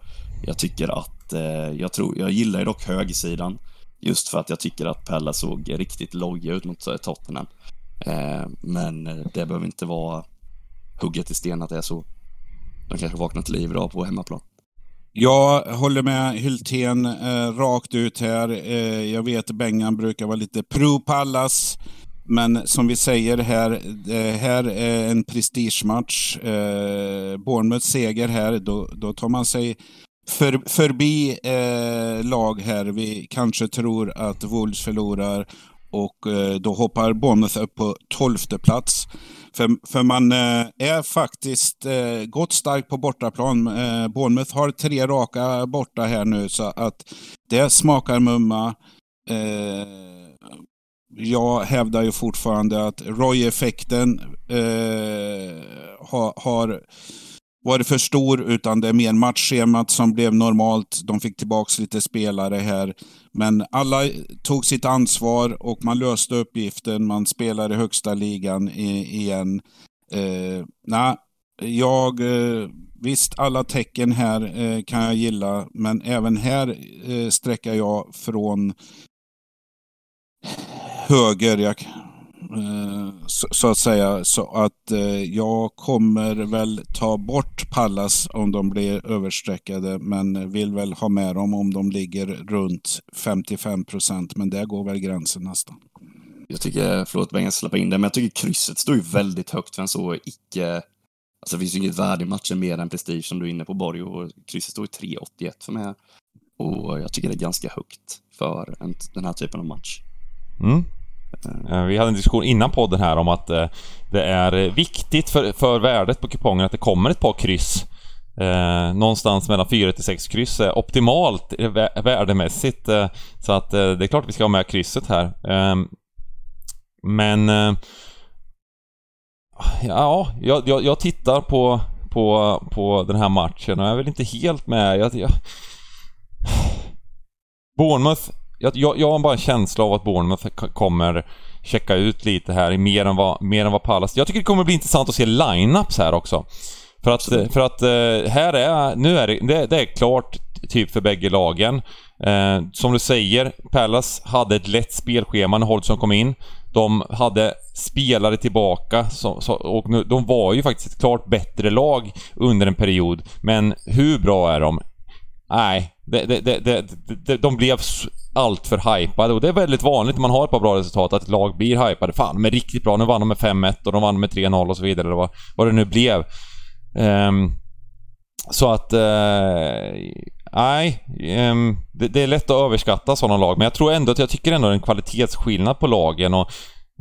Jag tycker att, eh, jag tror, jag gillar ju dock högersidan just för att jag tycker att Pella såg riktigt loggig ut mot eh, Tottenham. Eh, men eh, det behöver inte vara hugget i sten att det är så. De kanske vaknar till liv idag på hemmaplan. Jag håller med Hyltén eh, rakt ut här. Eh, jag vet att Bengan brukar vara lite pro Pallas. Men som vi säger här, det här är en prestigematch. Eh, Bournemouth seger här, då, då tar man sig för, förbi eh, lag här. Vi kanske tror att Wolves förlorar och eh, då hoppar Bournemouth upp på tolfte plats. För, för man eh, är faktiskt eh, gått starkt på bortaplan. Eh, Bournemouth har tre raka borta här nu så att det smakar mumma. Eh, jag hävdar ju fortfarande att Roy-effekten eh, har, har varit för stor, utan det är mer matchschemat som blev normalt. De fick tillbaka lite spelare här. Men alla tog sitt ansvar och man löste uppgiften. Man spelar i högsta ligan igen. Eh, nej, jag... Eh, visst, alla tecken här eh, kan jag gilla, men även här eh, sträcker jag från höger. Jag, eh, så, så, att säga. Så att eh, jag kommer väl ta bort Pallas om de blir överstreckade. Men vill väl ha med dem om de ligger runt 55 procent. Men där går väl gränsen nästan. Jag tycker, förlåt Bengan släppa in det, men jag tycker krysset står ju väldigt högt för en så icke... Alltså det finns ju inget värde i matchen mer än prestige som du är inne på Borg och krysset står ju 3,81 för mig. Och jag tycker det är ganska högt för en, den här typen av match. Mm. Eh, vi hade en diskussion innan podden här om att eh, det är viktigt för, för värdet på kupongen att det kommer ett par kryss. Eh, någonstans mellan 4 till 6 kryss är optimalt värdemässigt. Eh, så att eh, det är klart att vi ska ha med krysset här. Ehm, eh, men... ja, jag, jag, jag, tittar på, på, på den här matchen och jag är väl inte helt med. Jag, jag... Bournemouth jag, jag, jag har bara en känsla av att Bournemouth kommer checka ut lite här mer än vad, mer än vad Pallas... Jag tycker det kommer bli intressant att se lineups här också. För att, för att eh, här är, nu är det, det, det är klart typ för bägge lagen. Eh, som du säger, Pallas hade ett lätt spelschema när Hodgson kom in. De hade spelare tillbaka så, så, och nu, de var ju faktiskt ett klart bättre lag under en period. Men hur bra är de? Nej, det, det, det, de blev allt för hypade och det är väldigt vanligt när man har ett par bra resultat att lag blir hypade. Fan, de är riktigt bra. Nu vann de med 5-1 och de vann med 3-0 och så vidare eller vad, vad det nu blev. Um, så att... Uh, nej. Um, det, det, är lätt att överskatta sådana lag, men jag tror ändå att jag tycker ändå det är en kvalitetsskillnad på lagen och...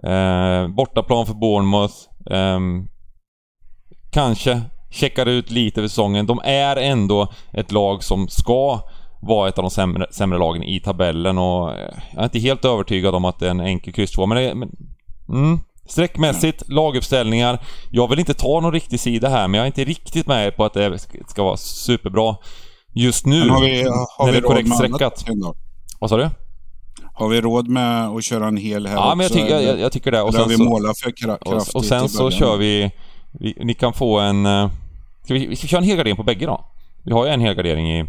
Uh, bortaplan för Bournemouth. Um, kanske checkar ut lite för säsongen. De är ändå ett lag som ska vara ett av de sämre, sämre lagen i tabellen och jag är inte helt övertygad om att det är en enkel kryss men det. Men, mm, Sträckmässigt, laguppställningar. Jag vill inte ta någon riktig sida här, men jag är inte riktigt med på att det ska vara superbra just nu. har vi, har när vi det är korrekt sträckat. Vad sa du? Har vi råd med att köra en hel här Ja, också, men jag, tycker, jag, jag tycker det. Och sen vi måla för kraftigt Och, och sen så kör vi, vi, Ni kan få en... Eh, ska vi, vi ska köra en helgardering på bägge då? Vi har ju en helgardering i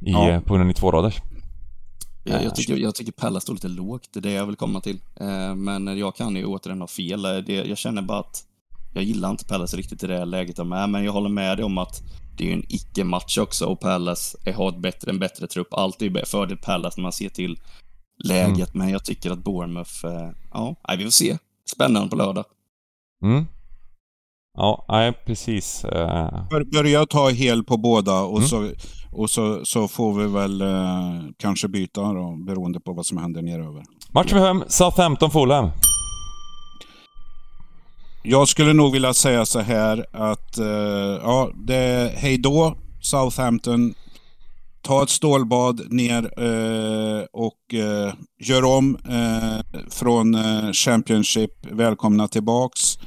i, ja. på 192 raders. Jag, jag, tycker, jag tycker Pella står lite lågt, det är det jag vill komma till. Eh, men jag kan ju återigen ha fel. Eh, det, jag känner bara att jag gillar inte Pallas riktigt i det här läget de är, men jag håller med dig om att det är en icke-match också och Pallas har ett bättre, en bättre trupp. Allt är ju fördel Pallas när man ser till läget, mm. men jag tycker att Bournemouth, eh, ja, vi får se. Spännande på lördag. Mm. Ja, nej precis. Börja ta hel på båda och mm. så och så, så får vi väl eh, kanske byta då, beroende på vad som händer neröver. Match nummer fem, Southampton Fulham. Jag skulle nog vilja säga så här att, eh, ja, det är hej då Southampton. Ta ett stålbad ner eh, och eh, gör om eh, från eh, Championship. Välkomna tillbaks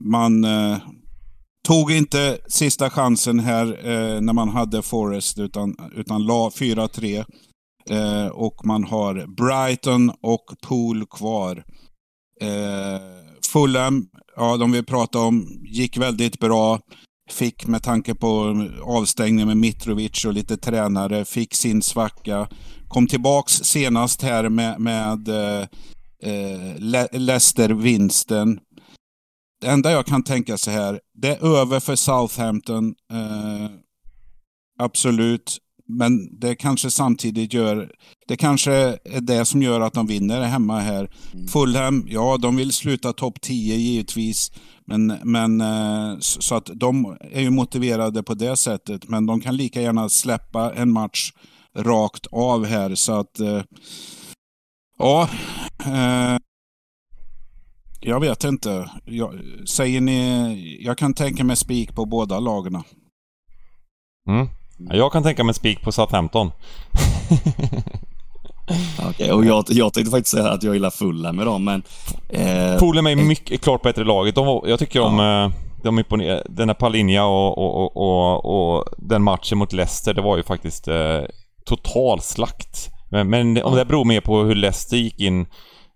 man eh, Tog inte sista chansen här eh, när man hade Forest utan, utan la 4-3. Eh, och man har Brighton och Pool kvar. Eh, Fulham, ja de vi pratade om, gick väldigt bra. Fick med tanke på avstängningen med Mitrovic och lite tränare, fick sin svacka. Kom tillbaks senast här med, med eh, eh, Le Leicester-vinsten. Det enda jag kan tänka så här, det är över för Southampton. Eh, absolut. Men det kanske samtidigt gör, det kanske är det som gör att de vinner hemma här. Mm. Fulham, ja de vill sluta topp 10 givetvis. Men, men eh, så att de är ju motiverade på det sättet. Men de kan lika gärna släppa en match rakt av här. Så att, eh, ja. Eh, jag vet inte. Jag, säger ni, jag kan tänka mig spik på båda lagarna. Mm. Jag kan tänka mig spik på Southampton. Okej, och jag, jag tänkte faktiskt säga att jag gillar Fulham med dem, men... Eh, Fulham är mycket klart bättre laget. De jag tycker om... eh, De imponer, den här Palinja och, och, och, och, och den matchen mot Leicester, det var ju faktiskt eh, total slakt. Men, men om det beror mer på hur Leicester gick in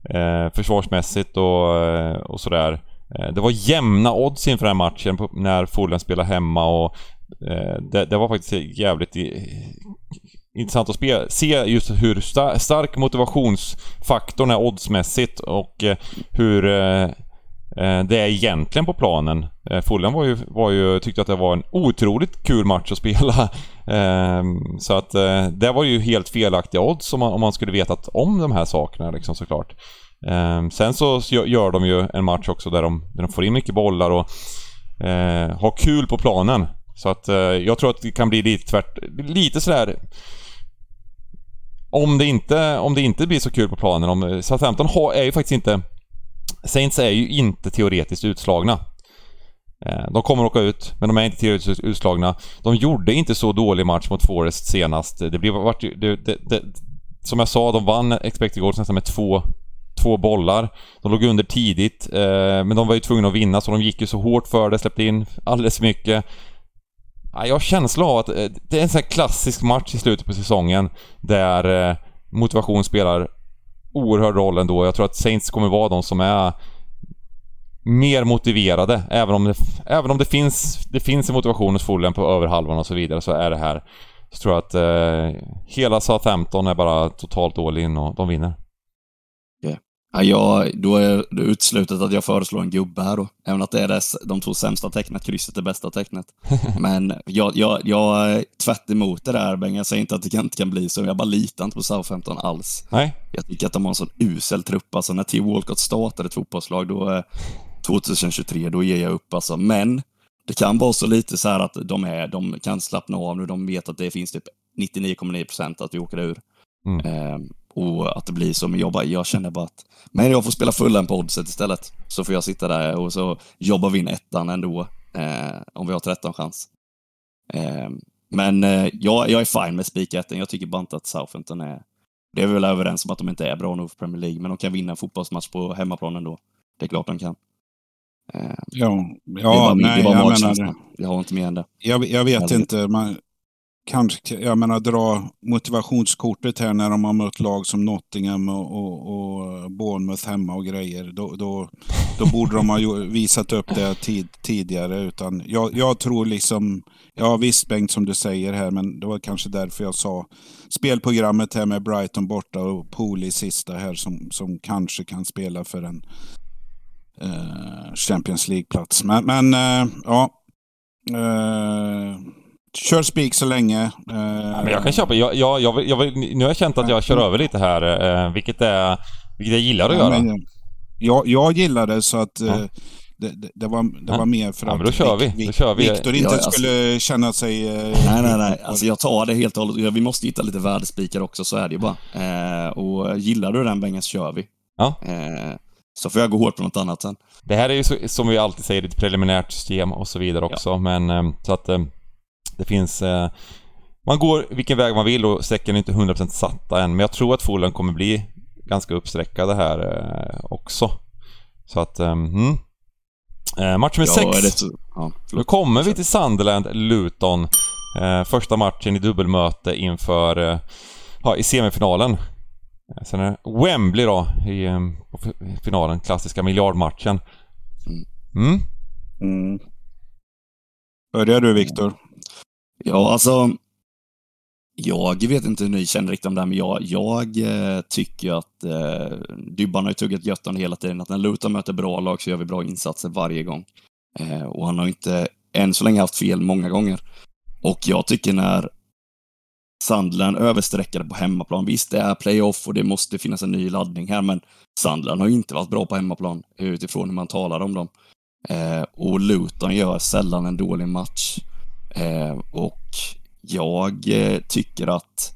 eh, försvarsmässigt och, eh, och sådär. Eh, det var jämna odds inför den här matchen på, när Fulham spelade hemma och eh, det, det var faktiskt jävligt intressant att spela, se just hur sta, stark motivationsfaktorn är oddsmässigt och eh, hur eh, Eh, det är egentligen på planen. Eh, Fulham var ju, var ju, tyckte att det var en otroligt kul match att spela. Ehm, så att eh, det var ju helt felaktiga odds om man, om man skulle vetat om de här sakerna liksom såklart. Ehm, sen så gör de ju en match också där de, där de får in mycket bollar och har kul på planen. Så att jag tror att det kan bli lite tvärt, lite sådär om det inte, om det inte blir så kul på planen, om Southampton har, är ju faktiskt inte... Saints är ju inte teoretiskt utslagna. Eh, de kommer åka ut, men de är inte teoretiskt utslagna. De gjorde inte så dålig match mot Forest senast. Det blev, vart, det, det, det, som jag sa, de vann expected goals nästan med två, två bollar. De låg under tidigt, eh, men de var ju tvungna att vinna så de gick ju så hårt för det, släppte in alldeles för mycket. Jag har känsla av att eh, det är en sån här klassisk match i slutet på säsongen där eh, motivation spelar oerhörd roll ändå. Jag tror att Saints kommer vara de som är mer motiverade. Även om det, även om det finns, det finns en motivation hos Fulham på över halvan och så vidare så är det här så tror jag att eh, hela Southampton är bara totalt all in och de vinner. Ja, jag, då är det uteslutet att jag föreslår en gubbe här då. Även att det är det, de två sämsta tecknet, krysset är bästa tecknet. Men jag, jag, jag är tvärt emot det där, Bengt. Jag säger inte att det inte kan bli så, jag bara litar inte på Southampton alls. Nej? Jag tycker att de har en sån usel trupp. Alltså när Theo Walcott startade ett fotbollslag, då, eh, 2023, då ger jag upp alltså. Men det kan vara så lite så här att de, är, de kan slappna av nu. De vet att det finns typ 99,9 procent att vi åker ur. Mm. Och att det blir. Men jag, bara, jag känner bara att men jag får spela fullen på oddset istället. Så får jag sitta där och så jobbar vi in ettan ändå. Eh, om vi har 13 chans. Eh, men eh, jag, jag är fine med spiketten. Jag tycker bara inte att Southampton är... Det är vi väl överens om att de inte är bra nog för Premier League, men de kan vinna en fotbollsmatch på hemmaplan ändå. Det är klart de kan. Ja, det ja var, min- nej, det var jag menar, Jag har inte mer än det. jag, jag vet Eller- inte. Man, kanske, jag menar dra motivationskortet här när de har mött lag som Nottingham och, och, och Bournemouth hemma och grejer. Då, då, då borde de ha visat upp det tid, tidigare. Utan jag, jag tror liksom, ja visst Bengt som du säger här, men det var kanske därför jag sa spelprogrammet här med Brighton borta och Pooley sista här som, som kanske kan spela för en eh, Champions League-plats. Men, men eh, ja. Eh, kör spik så länge. Eh, Ja, men jag kan köpa, jag, jag, jag, jag nu har jag känt att jag kör över lite här, eh, vilket, är, vilket jag gillar att Ja, göra. men, jag, jag gillar det så att eh, Ja. det, det, det, var, det var mer för Ja, att då kör vi. Då kör vi. Viktor inte Ja, alltså- skulle känna sig... eh, Nej, nej, nej. Alltså jag tar det helt och hållet. Vi måste hitta lite värdespikar också, så är det ju bara. Eh, och gillar du den Bengen så kör vi. Ja. Eh, så får jag gå hårt på något annat sen. Det här är ju så, som vi alltid säger ett preliminärt system och så vidare också, men eh, så att eh, det finns... eh, Man går vilken väg man vill och säcken är inte 100% satta än, men jag tror att Fulham kommer bli ganska uppsträckade här eh, också. Så att... eh, Mm. Eh, match nummer Ja, sex. det så, ja, Nu kommer vi till Sunderland, Luton. Eh, första matchen i dubbelmöte inför, eh, ja, i semifinalen. Eh, Sen är det Wembley då i eh, f- finalen, klassiska miljardmatchen. Mm. Mm. Börjar du Viktor? Ja, alltså. Jag vet inte hur ni känner riktigt om det här, men jag, jag eh, tycker att eh, Dybban har ju tuggat gött om det hela tiden. Att när Luton möter bra lag så gör vi bra insatser varje gång. Eh, och han har inte än så länge haft fel många gånger. Och jag tycker när Sandland översträckade på hemmaplan. Visst, det är playoff och det måste finnas en ny laddning här, men Sandland har inte varit bra på hemmaplan utifrån hur man talar om dem. Eh, och Luton gör sällan en dålig match. Eh, och jag eh, tycker att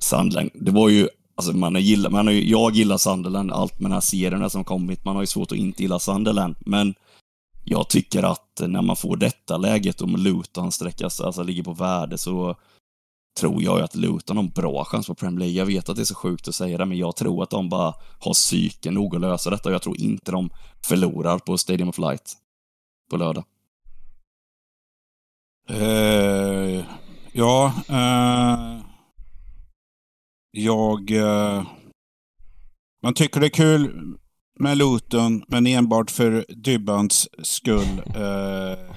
Sandland, det var ju, alltså man har gillat, man har ju, jag gillar Sunderland, allt med den här serien som kommit, man har ju svårt att inte gilla Sunderland, men jag tycker att när man får detta läget om Luton sträckas, alltså ligger på värde så tror jag att Luton har en bra chans på Premier League. Jag vet att det är så sjukt att säga det, men jag tror att de bara har psyken nog att lösa detta. Jag tror inte de förlorar på Stadium of Light på lördag. Eh, ja, eh, jag... Eh, man tycker det är kul med Luton, men enbart för Dybbans skull. Eh,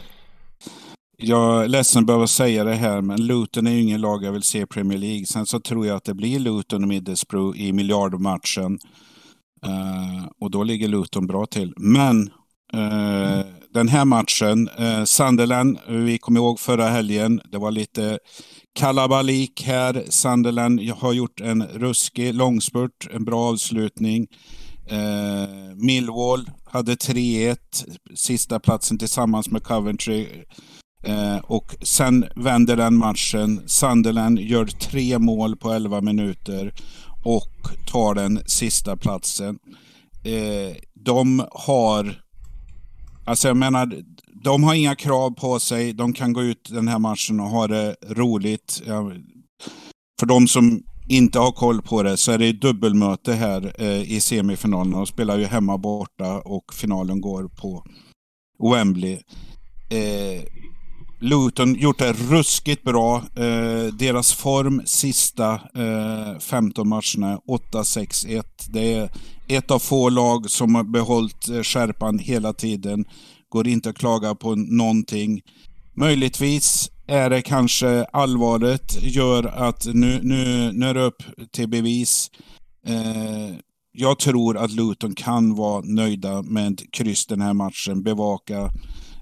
jag är ledsen att behöva säga det här, men Luton är ju ingen lag jag vill se i Premier League. Sen så tror jag att det blir Luton och Middlesbrough i miljardmatchen. Eh, och då ligger Luton bra till. Men Eh, den här matchen, eh, Sunderland, vi kommer ihåg förra helgen, det var lite kalabalik här. Sunderland har gjort en ruskig långspurt, en bra avslutning. Eh, Millwall hade 3-1, sista platsen tillsammans med Coventry. Eh, och sen vänder den matchen. Sunderland gör tre mål på 11 minuter och tar den sista platsen. Eh, de har, alltså jag menar, de har inga krav på sig. De kan gå ut den här matchen och ha det roligt. För de som inte har koll på det så är det dubbelmöte här eh, i semifinalen. De spelar ju hemma borta och finalen går på Wembley. Eh, Luton gjort det ruskigt bra. Eh, deras form sista eh, 15 matcherna, 8-6-1. Det är ett av få lag som har behållit eh, skärpan hela tiden. Går inte att klaga på någonting. Möjligtvis är det kanske allvaret gör att nu, nu, nu är det upp till bevis. Eh, jag tror att Luton kan vara nöjda med kryss den här matchen, bevaka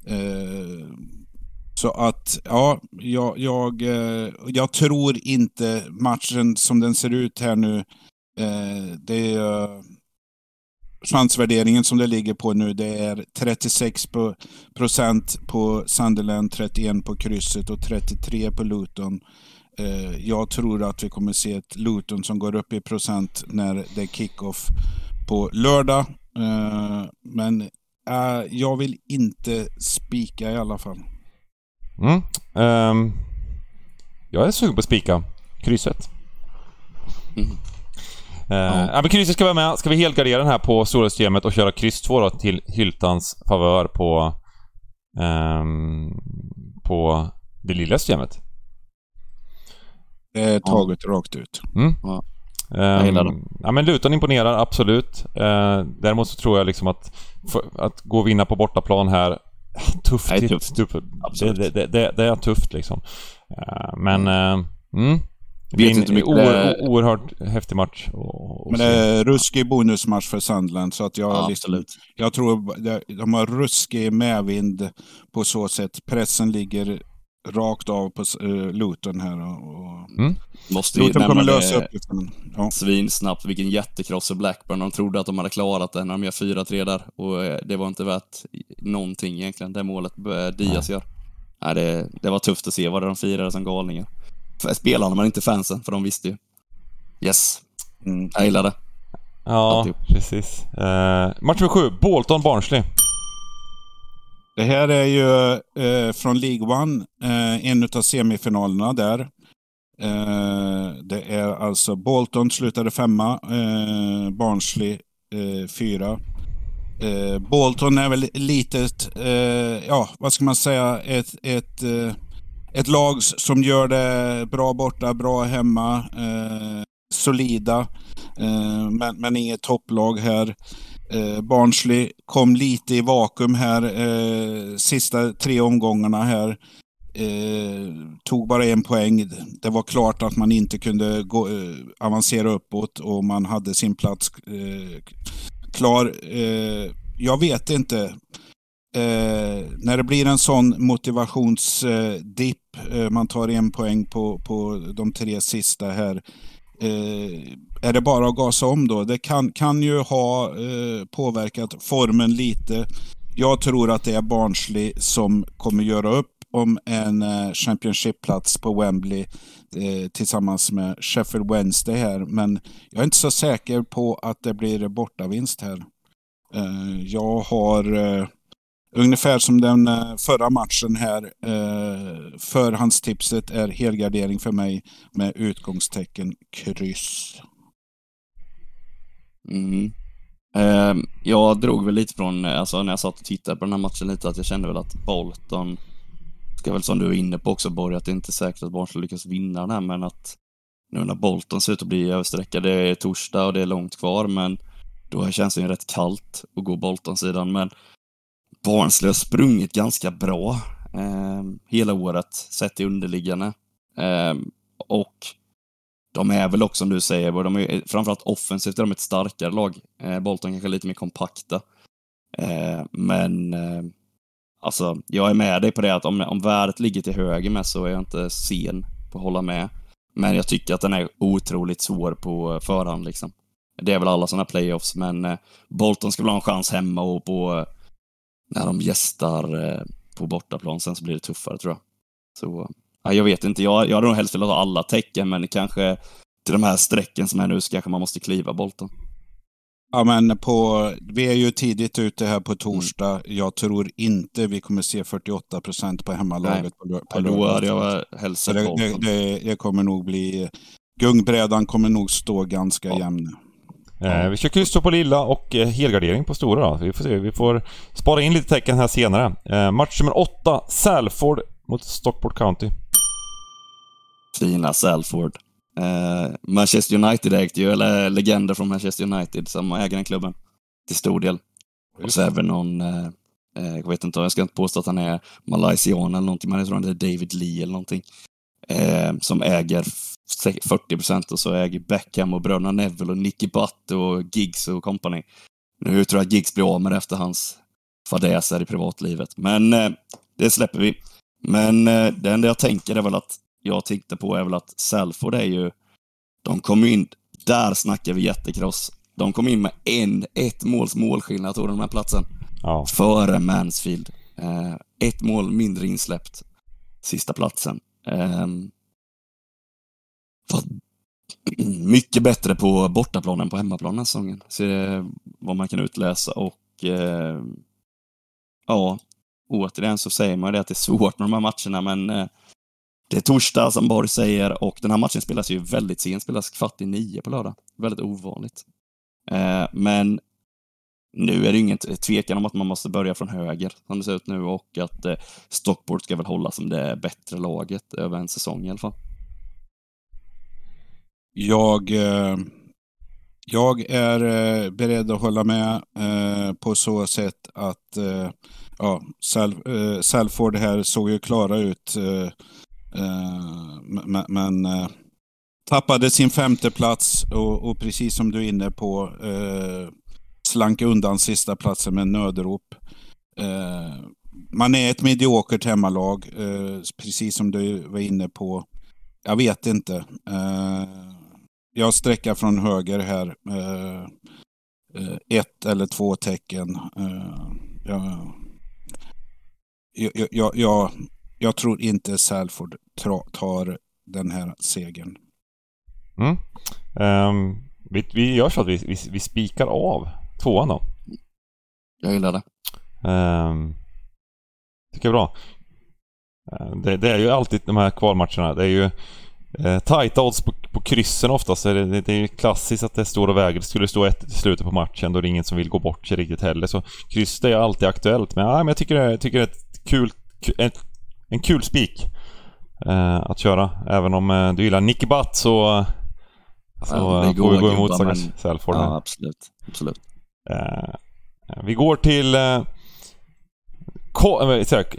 eh, så att, ja, jag, jag, eh, jag tror inte matchen som den ser ut här nu, eh, det är chansvärderingen som det ligger på nu, det är 36 på, procent på Sunderland, 31 på krysset och 33 på Luton. Eh, jag tror att vi kommer se ett Luton som går upp i procent när det är kick-off på lördag. Eh, men eh, jag vill inte spika i alla fall. Mm. Um, jag är sugen på att spika krysset. Mm. Uh, ja. ja. men krysset ska vara med. Ska vi helgardera den här på stora systemet och köra kryss 2 då till Hyltans favör på... Um, på det lilla systemet? Det är taget ja. rakt ut. Mm. Ja. Um, ja men Luton imponerar absolut. Uh, däremot så tror jag liksom att, för, att gå och vinna på bortaplan här tufft. Nej, tufft. tufft. Det, det, det, det, är tufft liksom. Eh, men... Mm. mm. Det blir en oer, oerhört häftig match. Och, och men det är ruskig bonusmatch för Sandland. Så att jag, ja, liksom, jag tror de har ruskig medvind på så sätt. Pressen ligger rakt av på uh, Luton här. Och, mm. Måste Luton kommer lösa uppgiften. Ja. Svinsnabbt, vilken jättekross för Blackburn. De trodde att de hade klarat det när de gör 4-3 där. Och eh, det var inte värt någonting egentligen, det målet eh, Diaz gör. Nej, det, det var tufft att se vad de firade som galningar. Spelarna men inte fansen, för de visste ju. Yes. Mm. Jag gillar det. Ja, Alltid. precis. Uh, match nummer sju, Bolton-Barnsley. Det här är ju eh, från League One, eh, en av semifinalerna där. Eh, det är alltså Bolton slutade femma, eh, Barnsley eh, fyra. Eh, Bolton är väl litet, eh, ja vad ska man säga, ett, ett, eh, ett lag som gör det bra borta, bra hemma, eh, solida. men, men inget topplag här. Eh, Barnsley kom lite i vakuum här, eh, sista tre omgångarna här. Eh, tog bara en poäng. Det var klart att man inte kunde gå, eh, avancera uppåt och man hade sin plats eh, klar. Eh, jag vet inte. Eh, när det blir en sån motivationsdipp, eh, man tar en poäng på, på de tre sista här. Eh, är det bara att gasa om då? Det kan, kan ju ha eh, påverkat formen lite. Jag tror att det är Barnsley som kommer göra upp om en eh, Championship-plats på Wembley eh, tillsammans med Sheffield Wednesday här. Men jag är inte så säker på att det blir bortavinst här. Eh, jag har eh, ungefär som den eh, förra matchen här. förhandstipset är helgardering för mig med utgångstecken kryss. Mm. Ehm, jag drog väl lite från, eh, alltså när jag satt och tittade på den här matchen lite, att jag kände väl att Bolton ska väl som du är inne på också Borg, att det inte är säkert att Barnsley lyckas vinna den här, men att nu när Bolton ser ut att bli översträckad, det är torsdag och det är långt kvar, men då känns det ju rätt kallt att gå Bolton-sidan, men Barnsley har sprungit ganska bra eh, hela året, sett i underliggande. Eh, och de är väl också, som du säger, de är, eh, framförallt offensivt är de ett starkare lag. Eh, Bolton kanske lite mer kompakta. Eh, men eh, Alltså, jag är med dig på det att om, om värdet ligger till höger med så är jag inte sen på att hålla med. Men jag tycker att den är otroligt svår på förhand liksom. Det är väl alla sådana playoffs, men eh, Bolton ska väl ha en chans hemma och på eh, när de gästar eh, på bortaplan. Sen så blir det tuffare tror jag. Så, ja, jag vet inte. Jag, jag hade nog helst velat ha alla tecken, men kanske till de här strecken som är nu så kanske man måste kliva Bolton. Ja, men på, vi är ju tidigt ute här på torsdag. Mm. Jag tror inte vi kommer se 48 procent på hemmalaget Nej. på, på lördag. Då hade jag hälsat det, det, det, det, kommer nog bli... Gungbrädan kommer nog stå ganska ja. jämn. Eh, vi kör kryss på lilla och eh, helgardering på stora då. Vi får se. Vi får spara in lite tecken här senare. Eh, match nummer åtta, Salford mot Stockport County. Fina Salford. Eh, Manchester United ägde ju, eller legender från Manchester United som äger den klubben. Till stor del. Och så även någon, eh, eh, jag vet inte, jag ska inte påstå att han är malaysian eller någonting, men jag tror han är David Lee eller någonting. Eh, som äger 40 procent och så äger Beckham och bröderna Neville och Nicky Butt och Giggs och company. Nu tror jag att Giggs blir av med det efter hans fadäser i privatlivet. Men eh, det släpper vi. Men eh, det enda jag tänker är väl att jag tänkte på är väl att Salford är ju, de kom in, där snackar vi jättekross. De kom in med en, ett måls målskillnad tog den här platsen. Ja. Före Mansfield. Eh, ett mål mindre insläppt. Sista platsen. Eh, mycket bättre på bortaplan än på hemmaplan den säsongen. Så vad man kan utläsa och eh, ja, återigen så säger man det att det är svårt med de här matcherna, men eh, det är torsdag som Borg säger och den här matchen spelas ju väldigt sent, spelas kvart i nio på lördag. Väldigt ovanligt. Eh, men nu är det ingen tvekan om att man måste börja från höger, som det ser ut nu, och att eh, Stockport ska väl hålla som det bättre laget över en säsong i alla fall. Jag, eh, jag är eh, beredd att hålla med eh, på så sätt att eh, ja, Sal, eh, Salford här såg ju klara ut eh, eh, men, men eh, tappade sin femte plats och, och, precis som du är inne på eh, slank undan sista platsen med nödrop. Eh, man är ett mediokert hemmalag, precis som du var inne på. Jag vet inte jag sträcker från höger här. ett eller två tecken. jag, jag, jag, jag, jag tror inte Salford tar den här segern. Mm. Um, vi, vi gör så att vi, vi, vi spikar av tvåan då. Jag gillar det. Um, tycker jag är bra. Uh, det, det, är ju alltid de här kvalmatcherna. Det är ju uh, tajta odds på, på kryssen oftast. Det, det, det är klassiskt att det står och väger. Det skulle stå ett i slutet på matchen. Då är det ingen som vill gå bort sig riktigt heller. Så kryss det är alltid aktuellt. Men, ja, men jag tycker, jag tycker det är ett kul, ett en kul spik eh, att köra. Även om eh, du gillar Nicky Butt så, så ja, får vi gå emot stackars men... Salford. Ja, absolut. absolut. Eh, vi går till eh, ko, eh,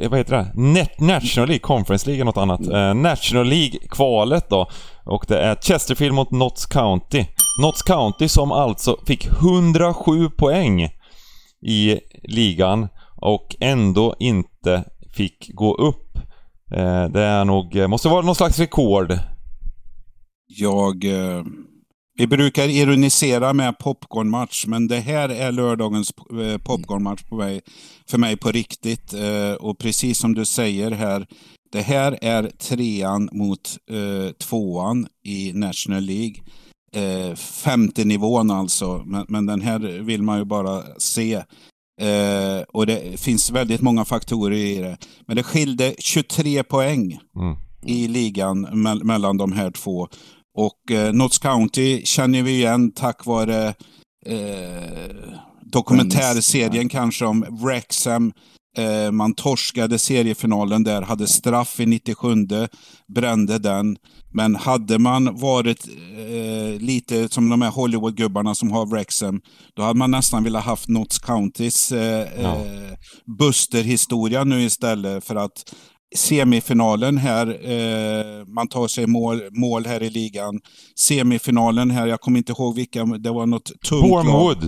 vad heter det? Net, National League, Conference League är något annat. Eh, National League-kvalet då. Och det är Chesterfield mot Notts County. Notts County som alltså fick 107 poäng i ligan och ändå inte fick gå upp. Eh, det är nog, eh, måste vara någon slags rekord. Jag... Eh, vi brukar ironisera med popcornmatch, men det här är lördagens eh, popcornmatch på mig, för mig på riktigt. Eh, och precis som du säger här, det här är trean mot eh, tvåan i National League. Eh, femte nivån alltså, men, men den här vill man ju bara se. Eh, och det finns väldigt många faktorer i det. Men det skilde 23 poäng Mm. i ligan me mellan de här två. Och eh, Notts County känner vi igen tack vare eh, dokumentärserien kanske om Wrexham. Eh, man torskade seriefinalen där, hade straff i 97, brände den. Men hade man varit eh, lite som de här Hollywood-gubbarna som har Wrexham, då hade man nästan velat haft Notts Countys eh, Ja. eh, Buster-historia nu istället för att semifinalen här, eh, man tar sig mål, mål här i ligan. Semifinalen här, jag kommer inte ihåg vilka, det var något tungt. Bournemouth.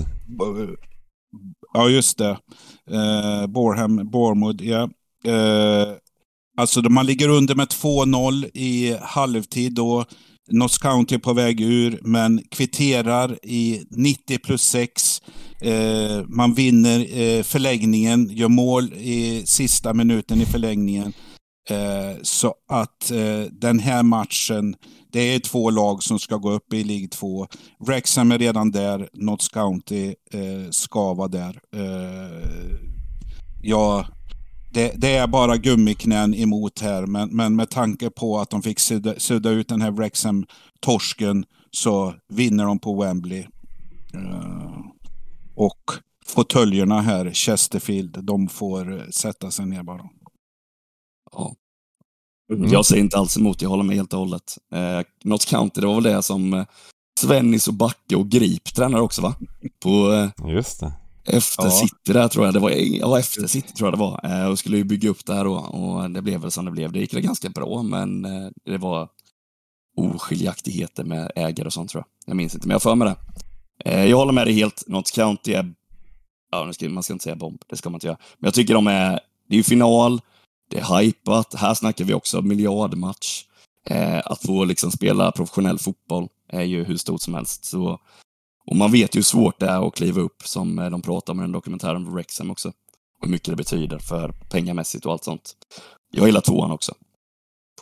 Ja, just det. Eh, Borham, Bournemouth, ja. Eh, alltså man ligger under med 2-0 i halvtid då. Notts County är på väg ur, men kvitterar i 90 plus 6. Eh, man vinner eh, förlängningen, gör mål i sista minuten i förlängningen. Eh, så att eh, den här matchen, det är två lag som ska gå upp i League 2. Wrexham är redan där, Notts County eh, ska vara där. Eh, ja, det, det är bara gummiknän emot här, men, men med tanke på att de fick sudda, sudda ut den här Wrexham-torsken så vinner de på Wembley. Eh, och fåtöljerna här, Chesterfield, de får eh, sätta sig ner bara. Ja. Mm. Jag säger inte alls emot, jag håller med helt och hållet. Eh, Notts County, det var väl det som eh, Svennis och Backe och Grip tränade också va? På eh, Just det. efter Ja. City där tror jag det var. Ja, efter City tror jag det var. Eh, och skulle ju bygga upp det här då och det blev väl som det blev. Det gick väl ganska bra, men eh, det var oskiljaktigheter med ägare och sånt tror jag. Jag minns inte, men jag för mig det. Eh, jag håller med dig helt. Notts County är, ja, nu ska, man ska inte säga bomb, det ska man inte göra. Men jag tycker de är, det är ju final, det är hypat. Här snackar vi också miljardmatch. Eh, att få liksom spela professionell fotboll är ju hur stort som helst. Så, och man vet ju hur svårt det är att kliva upp, som eh, de pratar om i den dokumentären på Wrexham också. Och hur mycket det betyder för pengamässigt och allt sånt. Jag gillar tvåan också.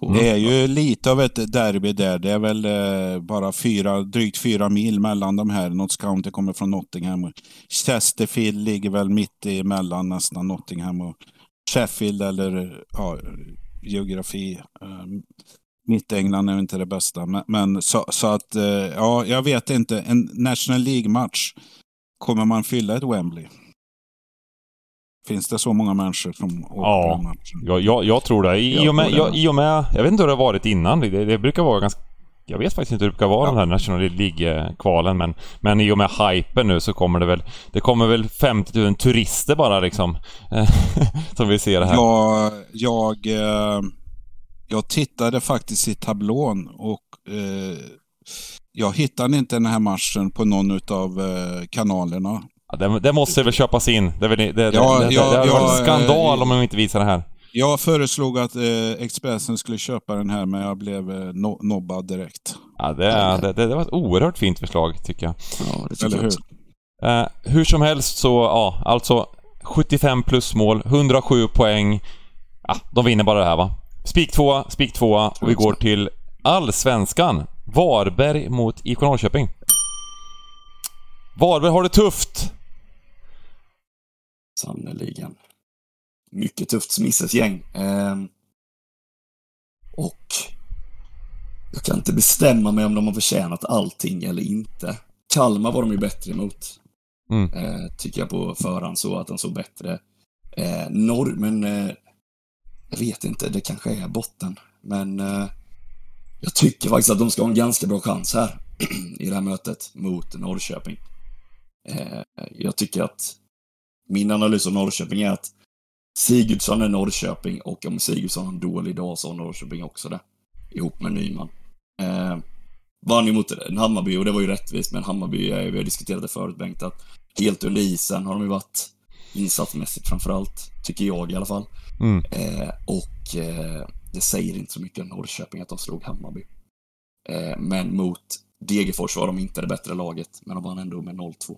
Det är ju lite av ett derby där. Det är väl eh, bara fyra, drygt fyra mil mellan de här. Notts County kommer från Nottingham. Chesterfield ligger väl mitt emellan nästan Nottingham och Sheffield eller ja, geografi. Eh, Mitt-England är inte det bästa. Men, men så, så att, eh, ja, jag vet inte. En National League-match, kommer man fylla ett Wembley? Finns det så många människor som åker Ja. på den matchen? Jag, jag, jag tror det. I, och med, jag, I och med... Jag vet inte hur det har varit innan. Det, det brukar vara ganska... Jag vet faktiskt inte hur det brukar vara Ja. de här National League-kvalen men, men i och med hypen nu så kommer det väl... Det kommer väl 50 000 turister bara liksom. som vill se det här. Jag, jag, eh, jag tittade faktiskt i tablån och eh, jag hittade inte den här matchen på någon av eh, kanalerna. Ja, det, det måste väl köpas in. Det, är väl- det, det, Ja, det, det, ja, det ja, skandal eh, om de inte visar det här. Jag föreslog att eh, Expressen skulle köpa den här men jag blev eh, no nobbad direkt. Ja, det, är- det, det, det var ett oerhört fint förslag tycker jag. ja, det tycker Eller jag hur? också. Eh, hur som helst så, ja, alltså 75 plus mål, 107 poäng. Ja, de vinner bara det här va. Spik tvåa, spik tvåa och vi går till Allsvenskan. Varberg mot IK Norrköping. Varberg har det tufft. Sannerligen. Mycket tufft Smisses gäng. Ehm, och jag kan inte bestämma mig om de har förtjänat allting eller inte. Kalmar var de ju bättre emot. Mm. Eh, tycker jag på förhand så att de såg bättre. Eh, norr, men eh, jag vet inte, det kanske är botten. Men eh, jag tycker faktiskt att de ska ha en ganska bra chans här i det här mötet mot Norrköping. Eh, jag tycker att min analys av Norrköping är att Sigurdsson är Norrköping och om Sigurdsson har en dålig dag så har Norrköping också det. Ihop med Nyman. Eh, vann ju mot Hammarby och det var ju rättvist, men Hammarby, vi har diskuterat det förut Bengt, att helt under isen har de ju varit insatsmässigt framförallt, tycker jag i alla fall. Mm. Eh, och eh, det säger inte så mycket om Norrköping att de slog Hammarby. Eh, men mot Degerfors var de inte det bättre laget, men de vann ändå med 0-2.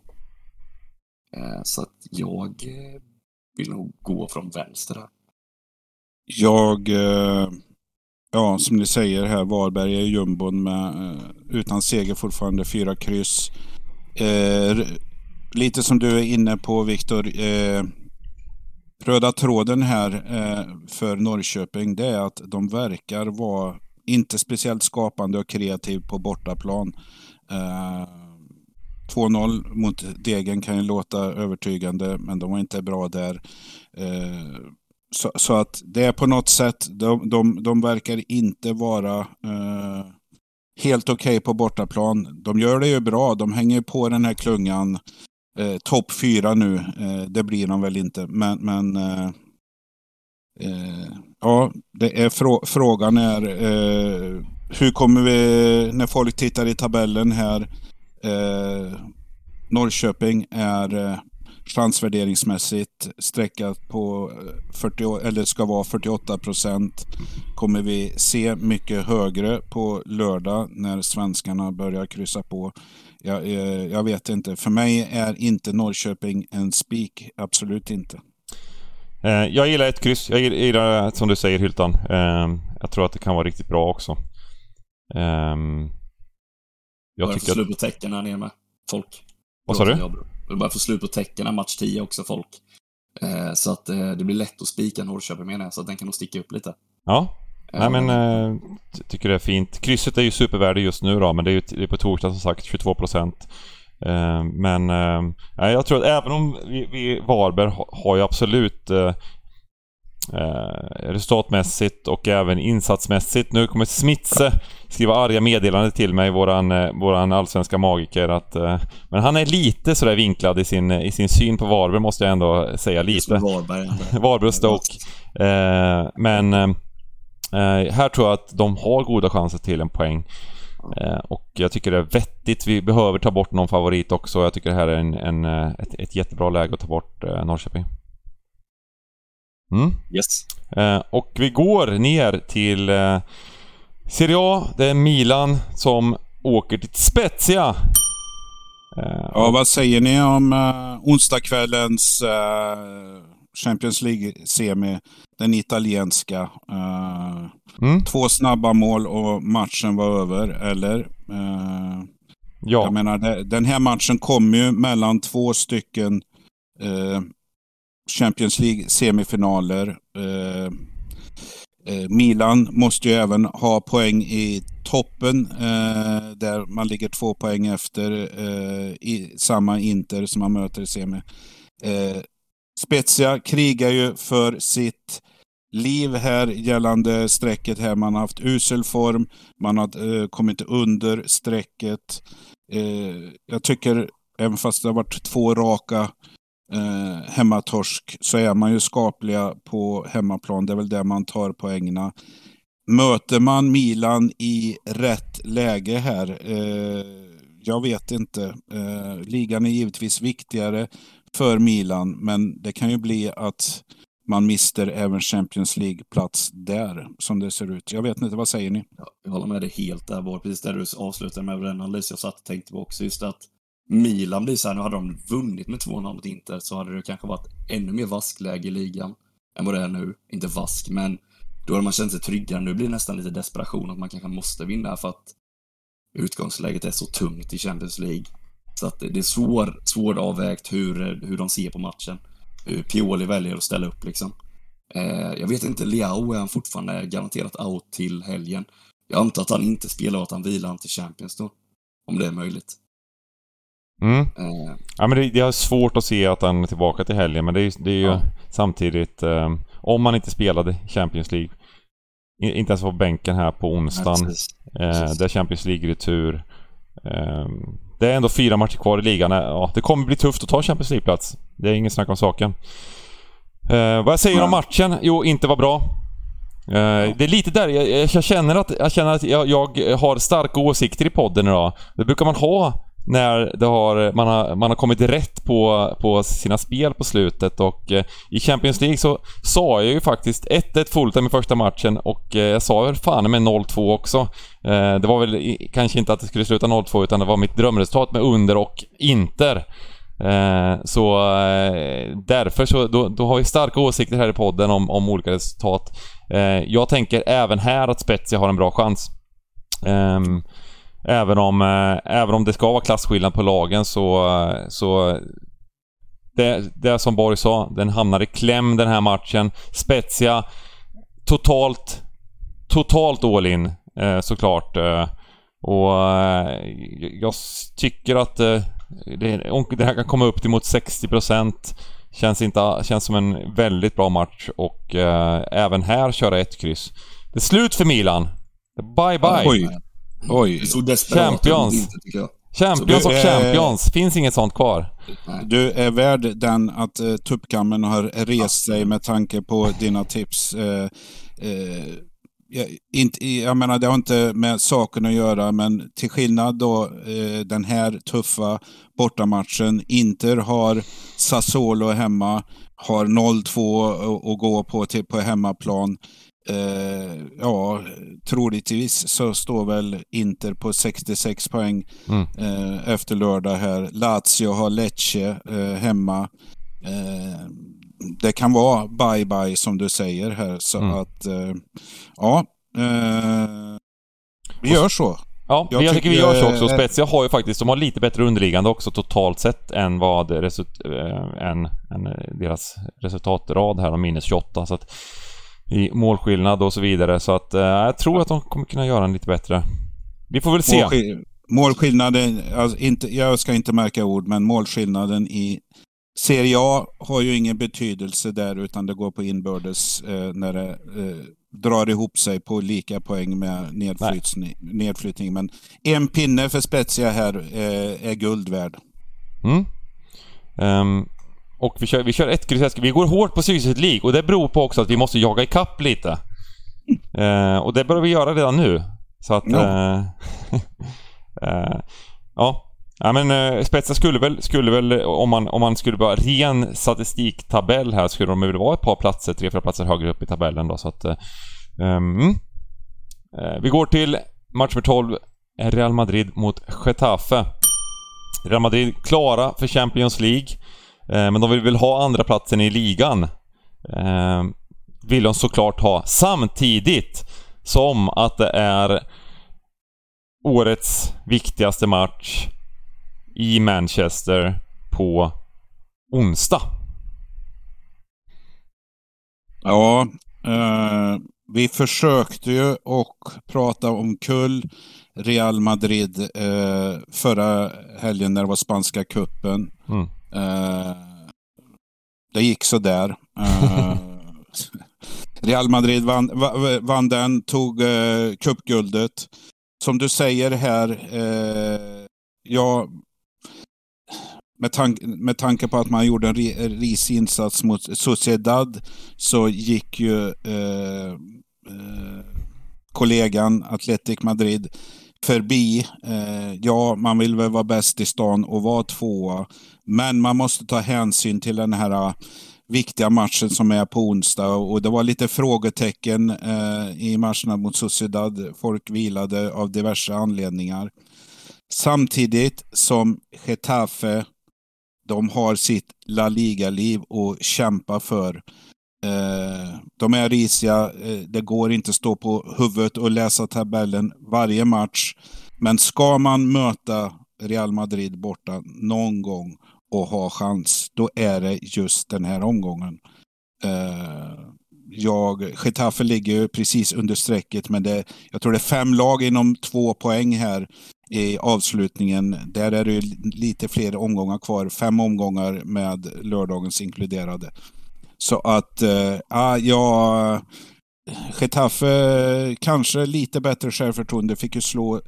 Eh, så att jag eh, vill nog gå från vänster här. Jag, eh, ja som ni säger här, Varberg är jumbon med, eh, utan seger fortfarande, fyra kryss. Eh, lite som du är inne på Viktor, eh, röda tråden här eh, för Norrköping det är att de verkar vara inte speciellt skapande och kreativ på bortaplan. Eh, 2-0 mot Degen kan ju låta övertygande, men de var inte bra där. Eh, så, så, att det är på något sätt, de, de, de verkar inte vara eh, helt okej okay på bortaplan. De gör det ju bra, de hänger på den här klungan. Eh, Topp fyra nu, eh, det blir de väl inte, men, men eh, eh, ja, det är frå frågan är eh, hur kommer vi, när folk tittar i tabellen här, eh, Norrköping är eh, chansvärderingsmässigt sträckat på eh, 40, eller ska vara 48 procent. Kommer vi se mycket högre på lördag när svenskarna börjar kryssa på. Jag, eh, jag vet inte. För mig är inte Norrköping en spik. Absolut inte. Jag gillar ett kryss. Jag gillar, som du säger Hyltan. Jag tror att det kan vara riktigt bra också. Jag Börjar få slut på tecken här nere med folk. Vad sa du? Det börjar få slut på tecken match 10 också, folk. Eh, så att eh, det blir lätt att spika Norrköping menar jag, så att den kan nog sticka upp lite. Ja. Nej men, eh, tycker det är fint. Krysset är ju supervärde just nu då, men det är ju det är på torsdag som sagt 22 procent. Eh, men eh, jag tror att även om vi, vi Varberg har ju absolut eh, eh, resultatmässigt och även insatsmässigt. Nu kommer Smitse skriva arga meddelande till mig, våran, eh, våran allsvenska magiker. Att, eh, men han är lite sådär vinklad i sin, i sin syn på Varberg måste jag ändå säga lite. Varberg. Och Stoke. Eh, men eh, här tror jag att de har goda chanser till en poäng. Eh, och jag tycker det är vettigt. Vi behöver ta bort någon favorit också. Jag tycker det här är en, en ett, ett jättebra läge att ta bort Norrköping. Mm. Yes. Eh, och vi går ner till eh, Serie A. Det är Milan som åker till Spezia. Eh, ja, vad säger ni om onsdagskvällens Champions League-semi? Den italienska. Mm. Två snabba mål och matchen var över, eller? Ja. Jag menar, det, den här matchen kom ju mellan två stycken Champions League-semifinaler. Eh, eh, Milan måste ju även ha poäng i toppen eh, där man ligger två poäng efter eh, i samma Inter som man möter i semi. Eh, Spezia krigar ju för sitt liv här gällande strecket här. Man har haft usel form, man har eh, kommit under strecket. Eh, jag tycker, även fast det har varit två raka eh, hemmatorsk så är man ju skapliga på hemmaplan. Det är väl där man tar poängerna. Möter man Milan i rätt läge här? Eh, jag vet inte. Eh, ligan är givetvis viktigare för Milan, men det kan ju bli att man mister även Champions League-plats där, som det ser ut. Jag vet inte, vad säger ni? jag håller med dig helt där, var precis där du avslutade med den analys jag satt och tänkte på också. Just att Milan blir så här, nu hade de vunnit med 2-0 mot Inter så hade det kanske varit ännu mer vaskläge i ligan än vad det är nu. Inte vask, men då hade man känt sig tryggare. Nu blir det nästan lite desperation att man kanske måste vinna för att utgångsläget är så tungt i Champions League. Så att det är svår, svåravvägt hur, hur de ser på matchen. Hur Pioli väljer att ställa upp liksom. Eh, jag vet inte, Leao är han fortfarande garanterat out till helgen. Jag antar att han inte spelar och att han vilar till Champions då. Om det är möjligt. Mm. Uh, ja, men det, det, är svårt att se att han är tillbaka till helgen men det är, det är ju ja. samtidigt um, om man inte spelade Champions League inte ens var bänken här på onsdagen. Ja, uh, det är Champions League-retur. Um, det är ändå fyra matcher kvar i ligan. Ja, det kommer bli tufft att ta Champions League-plats. Det är ingen snack om saken. Eh, vad jag säger om Nej. matchen? Jo, inte var bra. Eh, Det är lite där, jag, jag- jag känner att, jag, känner att jag, jag har starka åsikter i podden idag. Det brukar man ha när det har, man, har, man har kommit rätt på, på sina spel på slutet och eh, i Champions League så sa jag ju faktiskt 1-1 Fulham i första matchen och eh, jag sa väl fan med 0-2 också. Eh, det var väl i, kanske inte att det skulle sluta 0-2 utan det var mitt drömresultat med under och Inter. Eh, så eh, därför så, då, då har vi starka åsikter här i podden om, om olika resultat. Eh, jag tänker även här att Spezia har en bra chans. Ehm, även, om, eh, även om det ska vara klasskillnad på lagen så, eh, så det, det är som Borg sa, den hamnar i kläm den här matchen. Spezia totalt, totalt all in eh, såklart. Och jag tycker att det, det här kan komma upp till mot 60% känns, inte, känns som en väldigt bra match och även här köra ett kryss. Det är slut för Milan. Bye bye. Oj. Oj. Champions. inte. Champions och eh, champions. Finns inget sånt kvar. Du är värd den att uh, tuppkammen har rest sig med tanke på dina tips. Eh, eh, jag, inte, jag menar, det har inte med saken att göra, men till skillnad då eh, den här tuffa bortamatchen. Inter har Sassuolo hemma, har 0-2 att- att gå på till, på hemmaplan. Eh, ja, troligtvis så står väl Inter på 66 poäng Mm. eh, efter lördag här. Lazio har Lecce eh, hemma. Eh, det kan vara bye-bye som du säger här. Så Mm. att, eh, ja. Eh, vi gör så. Ja, Jag jag, tycker vi gör så också. Spezia har ju faktiskt, de har lite bättre underliggande också totalt sett än vad result, äh, än, än deras resultatrad här, de minus 28. Så att, I målskillnad och så vidare. Så att äh, jag tror att de kommer kunna göra en lite bättre. Vi får väl se. Målskill- målskillnaden, alltså inte, jag ska inte märka ord, men målskillnaden i Serie A har ju ingen betydelse där utan det går på inbördes eh, när det eh, drar ihop sig på lika poäng med nedflyttning. nedflyttning. Men en pinne för Spezia här eh, är guld värd. Mm. Ehm, och vi kör, vi kör ett kryss. Vi går hårt på Sydsvenskt League och det beror på också att vi måste jaga ikapp lite. Eh, och det börjar vi göra redan nu. Så att... Eh, eh, ja. Ja men eh, Spezia skulle väl, skulle väl om, man, om man skulle bara ren statistiktabell här skulle de väl vara ett par platser, tre, fyra platser högre upp i tabellen då så att... Eh, ehm, mm. eh, vi går till match nummer 12. Real Madrid mot Getafe. Real Madrid klara för Champions League. Eh, men de vill väl ha andra platsen i ligan. Eh, vill de såklart ha. Samtidigt som att det är årets viktigaste match i Manchester på onsdag. Ja, eh, vi försökte ju och prata om kull Real Madrid eh, förra helgen när det var spanska kuppen. Mm. Eh, det gick så där. Eh, Real Madrid vann, va- vann den, tog eh, cupguldet. Som du säger här, eh, ja, med, tank, med tanke på att man gjorde en ri- risig insats mot Sociedad så gick ju eh, eh, kollegan Atletic Madrid förbi. Eh, ja, man vill väl vara bäst i stan och vara tvåa. Men man måste ta hänsyn till den här äh, viktiga matchen som är på onsdag. Och det var lite frågetecken eh, i matcherna mot Sociedad. Folk vilade av diverse anledningar. Samtidigt som Getafe, de har sitt La Liga-liv att kämpa för. Eh, de är risiga, eh, det går inte att stå på huvudet och läsa tabellen varje match. Men ska man möta Real Madrid borta någon gång och ha chans, då är det just den här omgången. Eh, jag, Getafe ligger ju precis under strecket, men det, jag tror det är fem lag inom två poäng här i avslutningen. Där är det ju lite fler omgångar kvar. Fem omgångar med lördagens inkluderade. Så att, eh, ah, ja. Getafe kanske lite bättre självförtroende, fick ju slå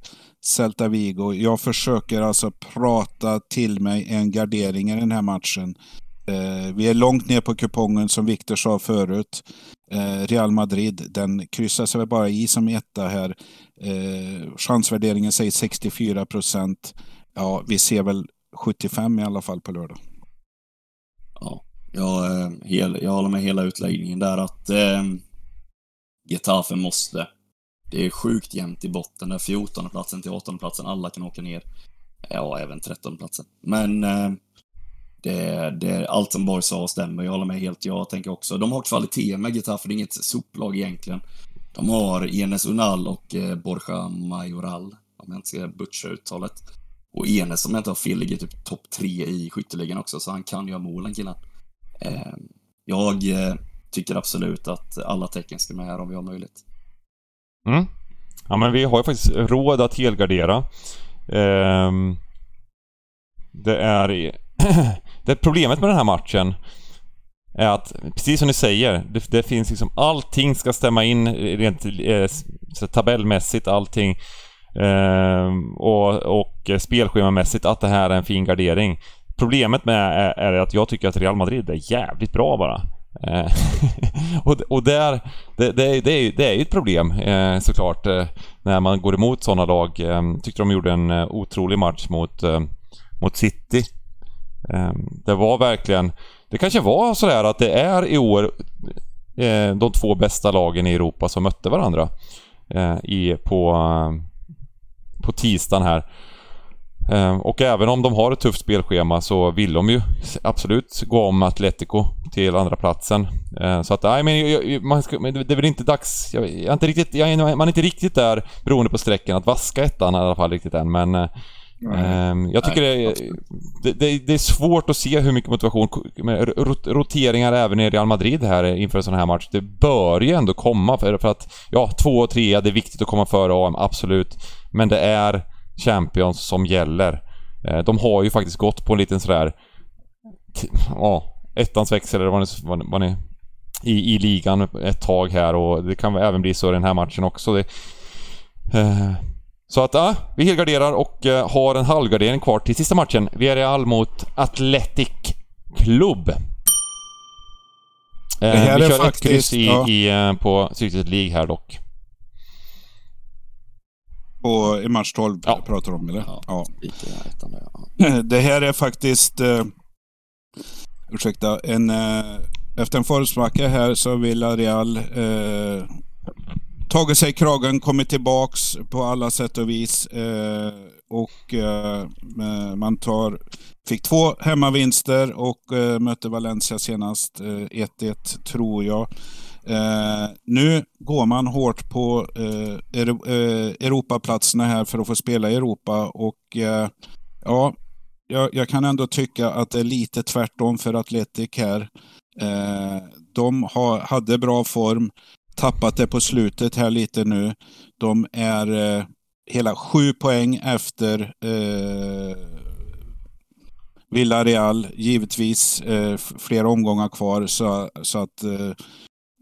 Celta Vigo. Jag försöker alltså prata till mig en gardering i den här matchen. Eh, vi är långt ner på kupongen som Viktor sa förut. Eh, Real Madrid, den kryssar sig väl bara i som etta här. Eh, chansvärderingen säger 64 procent. Ja, vi ser väl 75 i alla fall på lördag. Ja, jag, eh, jag håller med hela utläggningen där att eh, Getafe måste. Det är sjukt jämnt i botten där 14 platsen till 18 platsen alla kan åka ner. Ja, även 13 platsen. Men eh, det, det, allt som Borg sa stämmer. Jag håller med helt. Jag tänker också. De har kvalitet med Getafe. Det är inget soplag egentligen. De har Enes Unal och eh, Borja Majoral. Om jag inte ska butcha uttalet. Och Enes, om jag inte har fel, ligger typ topp tre i skytteligan också, så han kan göra målen killen. Eh, jag eh, tycker absolut att alla tecken ska med här om vi har möjlighet. Mm. Ja men vi har ju faktiskt råd att helgardera. Eh, det är... det problemet med den här matchen är att, precis som ni säger, det, det finns liksom allting ska stämma in rent eh, tabellmässigt, allting. Eh, och, och spelschemamässigt att det här är en fin gardering. Problemet med är, är att jag tycker att Real Madrid är jävligt bra bara. Eh, och, och där, det, det, det, är, det är ju ett problem eh, såklart eh, när man går emot sådana lag. Eh, tyckte de gjorde en eh, otrolig match mot, eh, mot City. Eh, det var verkligen... Det kanske var sådär att det är i år eh, de två bästa lagen i Europa som mötte varandra i, på, på tisdagen här. Ehm, och även om de har ett tufft spelschema så vill de ju absolut gå om Atletico till andra platsen. Ehm, så att, nej men, man ska, men det är väl inte dags... Jag, jag är inte riktigt, jag man är inte riktigt där beroende på sträckan att vaska ettan i alla fall riktigt än men... Mm. Jag tycker det, det, det, är svårt att se hur mycket motivation roteringar även i Real Madrid här inför en sån här match. Det bör ju ändå komma för, för att ja, två och tre, det är viktigt att komma före AM, absolut. Men det är Champions som gäller. Eh, de har ju faktiskt gått på en liten sådär... Ja, ettans växel eller vad ni, vad ni i, i ligan ett tag här och det kan även bli så i den här matchen också. Det, eh, så att ja, vi helgarderar och eh, har en halvgardering kvar till sista matchen. Vi är Real mot Athletic Club. Eh, vi kör faktiskt, ett kryss i, ja. i, eh, på Secret League här dock. På, I match 12 ja. pratar om, eller? Ja. ja. Det här är faktiskt... Uh, ursäkta. En, uh, efter en förutspacka här så vill Real uh, tagit sig kragen, kommit tillbaks på alla sätt och vis. Uh, och uh, man tar, fick två hemmavinster och uh, mötte Valencia senast. 1-1 tror jag. Eh, nu går man hårt på eh, eh, Europaplatserna här för att få spela i Europa och eh, ja, jag, jag, kan ändå tycka att det är lite tvärtom för Atletic här. Eh, de har, hade bra form, tappat det på slutet här lite nu. De är eh, hela sju poäng efter eh, Villarreal, givetvis eh, flera omgångar kvar så, så att eh,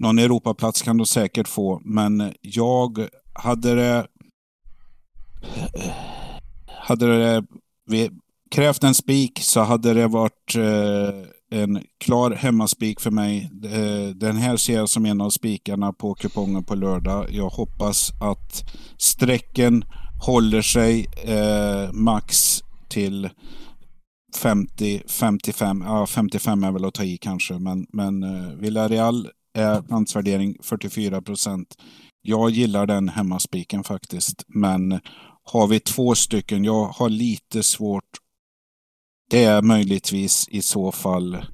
någon Europaplats kan de säkert få, men jag hade det... Hade det krävt en spik så hade det varit eh, en klar hemmaspik för mig. Eh, den här ser jag som en av spikarna på kupongen på lördag. Jag hoppas att strecken håller sig eh, max till 50, 55, ja 55 är väl att ta i kanske, men, men eh, Villarreal Eh, är pantsvärdering 44 procent. Jag gillar den hemmaspiken faktiskt, men har vi två stycken, jag har lite svårt. Det är möjligtvis i så fall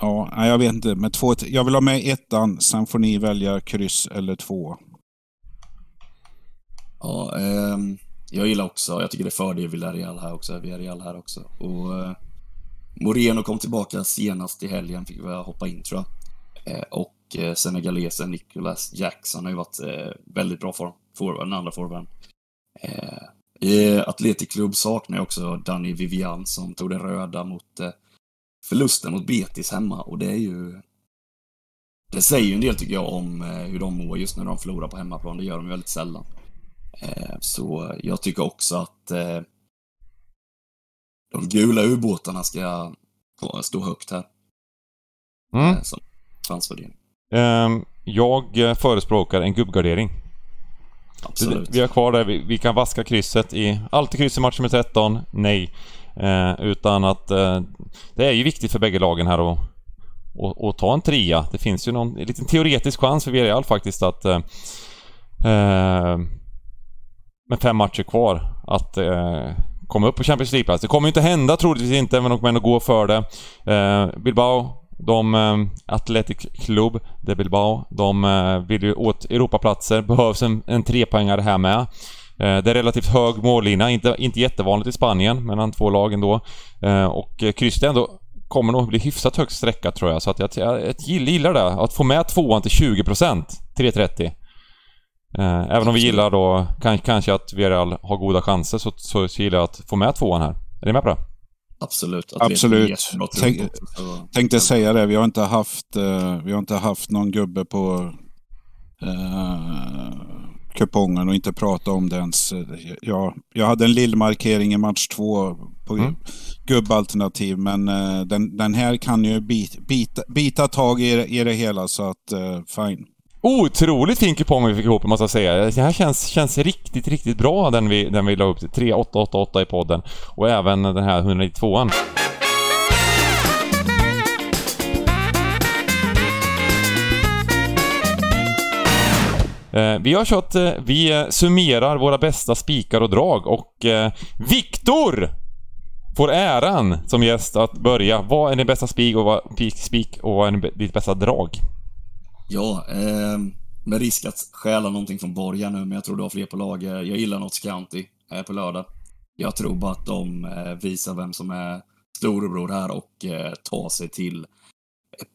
Ja, jag vet inte. Men två, jag vill ha med ettan, sen får ni välja kryss eller två. Ja, eh, jag gillar också, jag tycker det är fördel Villarreal här också, Villarreal här också. Och eh, Moreno kom tillbaka senast i helgen, fick vi hoppa in tror jag. Eh, och eh, senegalesen Nicholas Jackson har ju varit eh, väldigt bra form, forward, den andra forwarden. I Atletic Club saknar jag också Danny Vivian som tog det röda mot förlusten mot Betis hemma och det är ju... Det säger ju en del tycker jag om hur de mår just när de förlorar på hemmaplan. Det gör de väldigt sällan. Så jag tycker också att de gula ubåtarna ska stå högt här. Mm. Som chansvärdering. Ehm, jag eh, förespråkar en gubbgardering. Absolut. Vi har kvar det, vi, kan vaska krysset i... Alltid kryss i match nummer 13? Nej. Eh, utan att... Eh, det är ju viktigt för bägge lagen här att, att, att ta en trea. Det finns ju någon en liten teoretisk chans för Villarreal faktiskt att... Eh, med fem matcher kvar att komma upp på Champions League-plats. Det kommer ju inte hända troligtvis inte, men de kommer ändå gå för det. Bilbao, de... Eh, Athletic Club de Bilbao, de eh, vill ju åt Europaplatser. Behövs en, en trepoängare här med. Eh, det är relativt hög mållina, inte, inte jättevanligt i Spanien mellan två lag ändå. Och krysset ändå kommer nog bli hyfsat högt sträckat tror jag. Så att jag, jag, jag gillar det. Att få med tvåan till 20%, 3.30. Även om vi gillar då kanske att Villarreal har goda chanser så, så, så gillar jag att få med tvåan här. Är ni med på det? Absolut. Absolut. Tänk- Tänkte säga det, vi har inte haft, eh, vi har inte haft någon gubbe på eh, kupongen och inte pratat om det ens. Ja, jag hade en lill markering i match två på Mm. gubbalternativ, men eh, den, den här kan ju bit, bita, bita tag i, det- i det hela så att eh, fine. Otroligt fin kupong vi fick ihop måste jag säga. Det här känns, känns riktigt, riktigt bra den vi, den vi la upp till. 3888 i podden. Och även den här 192an. Eh, vi har kört, eh, vi eh, summerar våra bästa spikar och drag och Viktor får äran som gäst att börja. Vad är din bästa spik och vad, spik och vad är ditt bästa drag? Ja, eh, med risk att stjäla någonting från Borga nu, men jag tror du har fler på lager. Jag gillar Notts County eh, på lördag. Jag tror bara att de eh, visar vem som är storebror här och eh, tar sig till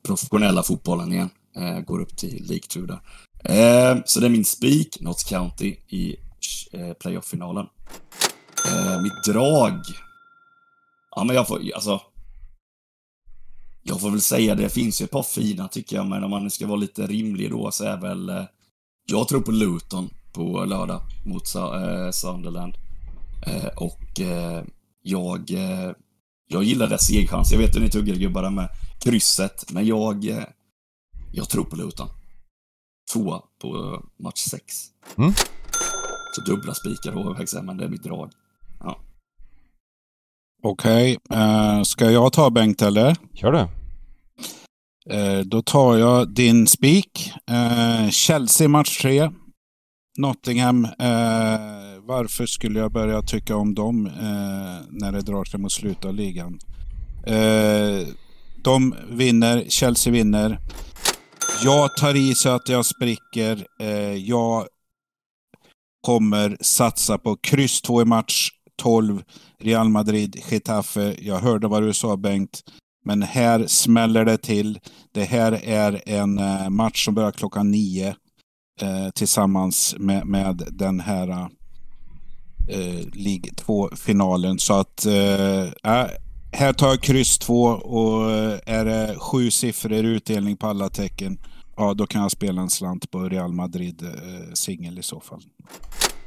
professionella fotbollen igen. Eh, går upp till League 2 där. Eh, så det är min spik, Notts County, i eh, playoff-finalen. Eh, mitt drag? Ja, men jag får, alltså... Jag får väl säga det, finns ju ett par fina tycker jag, men om man nu ska vara lite rimlig då så är väl... Eh, jag tror på Luton på lördag mot eh, Sunderland. Eh, och jag... Jag gillar deras segerchans. Jag vet hur ni tuggar gubbar där med krysset, men jag... Jag tror på Luton. Tvåa på match sex. Mm. Så dubbla spikar HV men det är mitt drag. Okej, eh, ska jag ta Bengt eller? Kör du. Eh, då tar jag din spik. Eh, Chelsea match 3. Nottingham. Varför skulle jag börja tycka om dem när det drar sig mot slutet av ligan? De vinner, Chelsea vinner. Jag tar i så att jag spricker. Jag kommer satsa på kryss 2 i match 12. Real Madrid, Getafe. Jag hörde vad du sa Bengt. Men här smäller det till. Det här är en eh, match som börjar klockan nio eh, tillsammans med, med den här eh, League 2-finalen. Så att eh, äh, här tar jag kryss 2 och eh, är det sju siffror i utdelning på alla tecken, ja då kan jag spela en slant på Real Madrid eh, singel i så fall.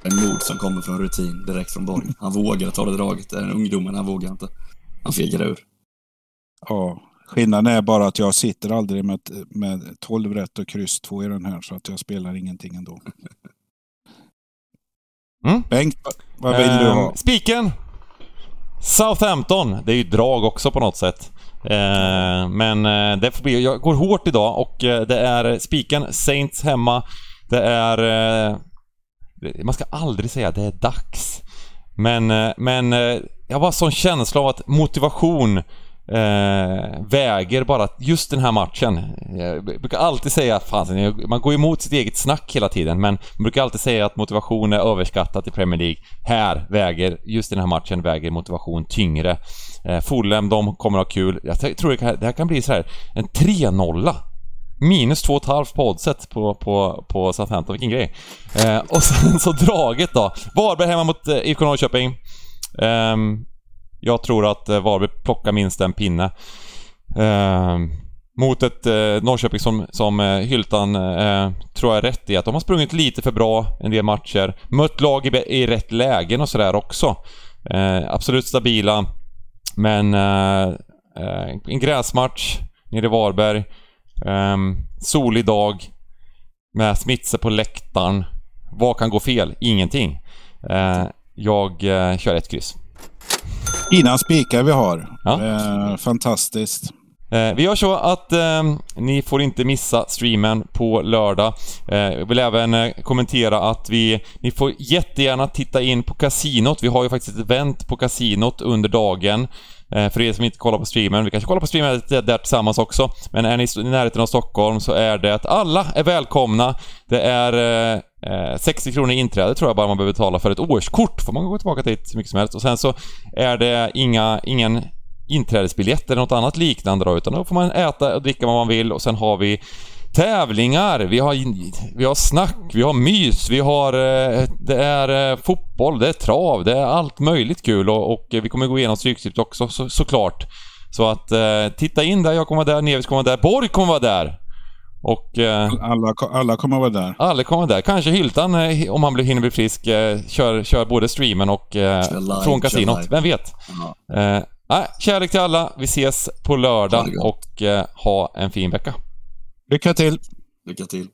En mod som kommer från rutin direkt från Borg. Han vågar ta det draget. Den ungdomen, han vågar inte. Han fegar ur. Ja, skillnaden är bara att jag sitter aldrig med, med 12 rätt och kryss 2 i den här så att jag spelar ingenting ändå. Mm. Bengt, vad vill du ha? Ehm, Spiken! Southampton. Det är ju drag också på något sätt. Ehm, men eh, det får bli... Jag går hårt idag och eh, det är spiken Saints hemma. Det är... eh, man ska aldrig säga att det är dags. Men, eh, men eh, jag har bara sån känsla av att motivation eh, väger bara just den här matchen. Jag brukar alltid säga, fan, man går emot sitt eget snack hela tiden, men man brukar alltid säga att motivation är överskattat i Premier League. Här väger, just i den här matchen väger motivation tyngre. Eh, Fulham, de kommer ha kul. Jag tror det, kan, det här kan bli så här en 3-0. Minus 2,5 på oddset på, på, på Southampton, vilken grej. Eh, och sen så draget då. Varberg hemma mot eh, IFK Norrköping. Eh, jag tror att eh, Varberg plockar minst en pinne. Ehm, mot ett eh, Norrköping som, som eh, Hyltan eh, tror jag är rätt i att de har sprungit lite för bra en del matcher. Mött lag i, i rätt lägen och sådär också. Eh, absolut stabila. Men eh, eh, en gräsmatch nere i Varberg. Um, solig dag. Med Smitse på läktaren. Vad kan gå fel? Ingenting. Uh, jag uh, kör ett kryss. Fina spikar vi har. Ja. Eh, fantastiskt. Vi gör så att eh, ni får inte missa streamen på lördag. Eh, jag vill även eh, kommentera att vi, ni får jättegärna titta in på kasinot. Vi har ju faktiskt ett event på kasinot under dagen. Eh, för er som inte kollar på streamen, vi kanske kollar på streamen där tillsammans också. Men är ni i närheten av Stockholm så är det att alla är välkomna. Det är eh, eh, 60 kronor i inträde tror jag bara man behöver betala för ett årskort. Får man gå tillbaka dit så mycket som helst. Och sen så är det inga, ingen inträdesbiljett eller något annat liknande då, utan då får man äta och dricka vad man vill och sen har vi tävlingar, vi har, vi har snack, vi har mys, vi har... eh, Det är eh, fotboll, det är trav, det är allt möjligt kul och, och vi kommer gå igenom Stryktipset också så, såklart. Så att eh, titta in där, jag kommer vara där, Nevis kommer vara där, Borg kommer vara där. Och eh, Alla, alla kommer vara där. alla kommer vara där. Kanske Hyltan, eh, om han blir, hinner bli frisk, eh, kör, kör både streamen och eh, från kasinot. Vem vet? Ja. Eh, kärlek till alla. Vi ses på lördag och eh, ha en fin vecka. Lycka till! Lycka till.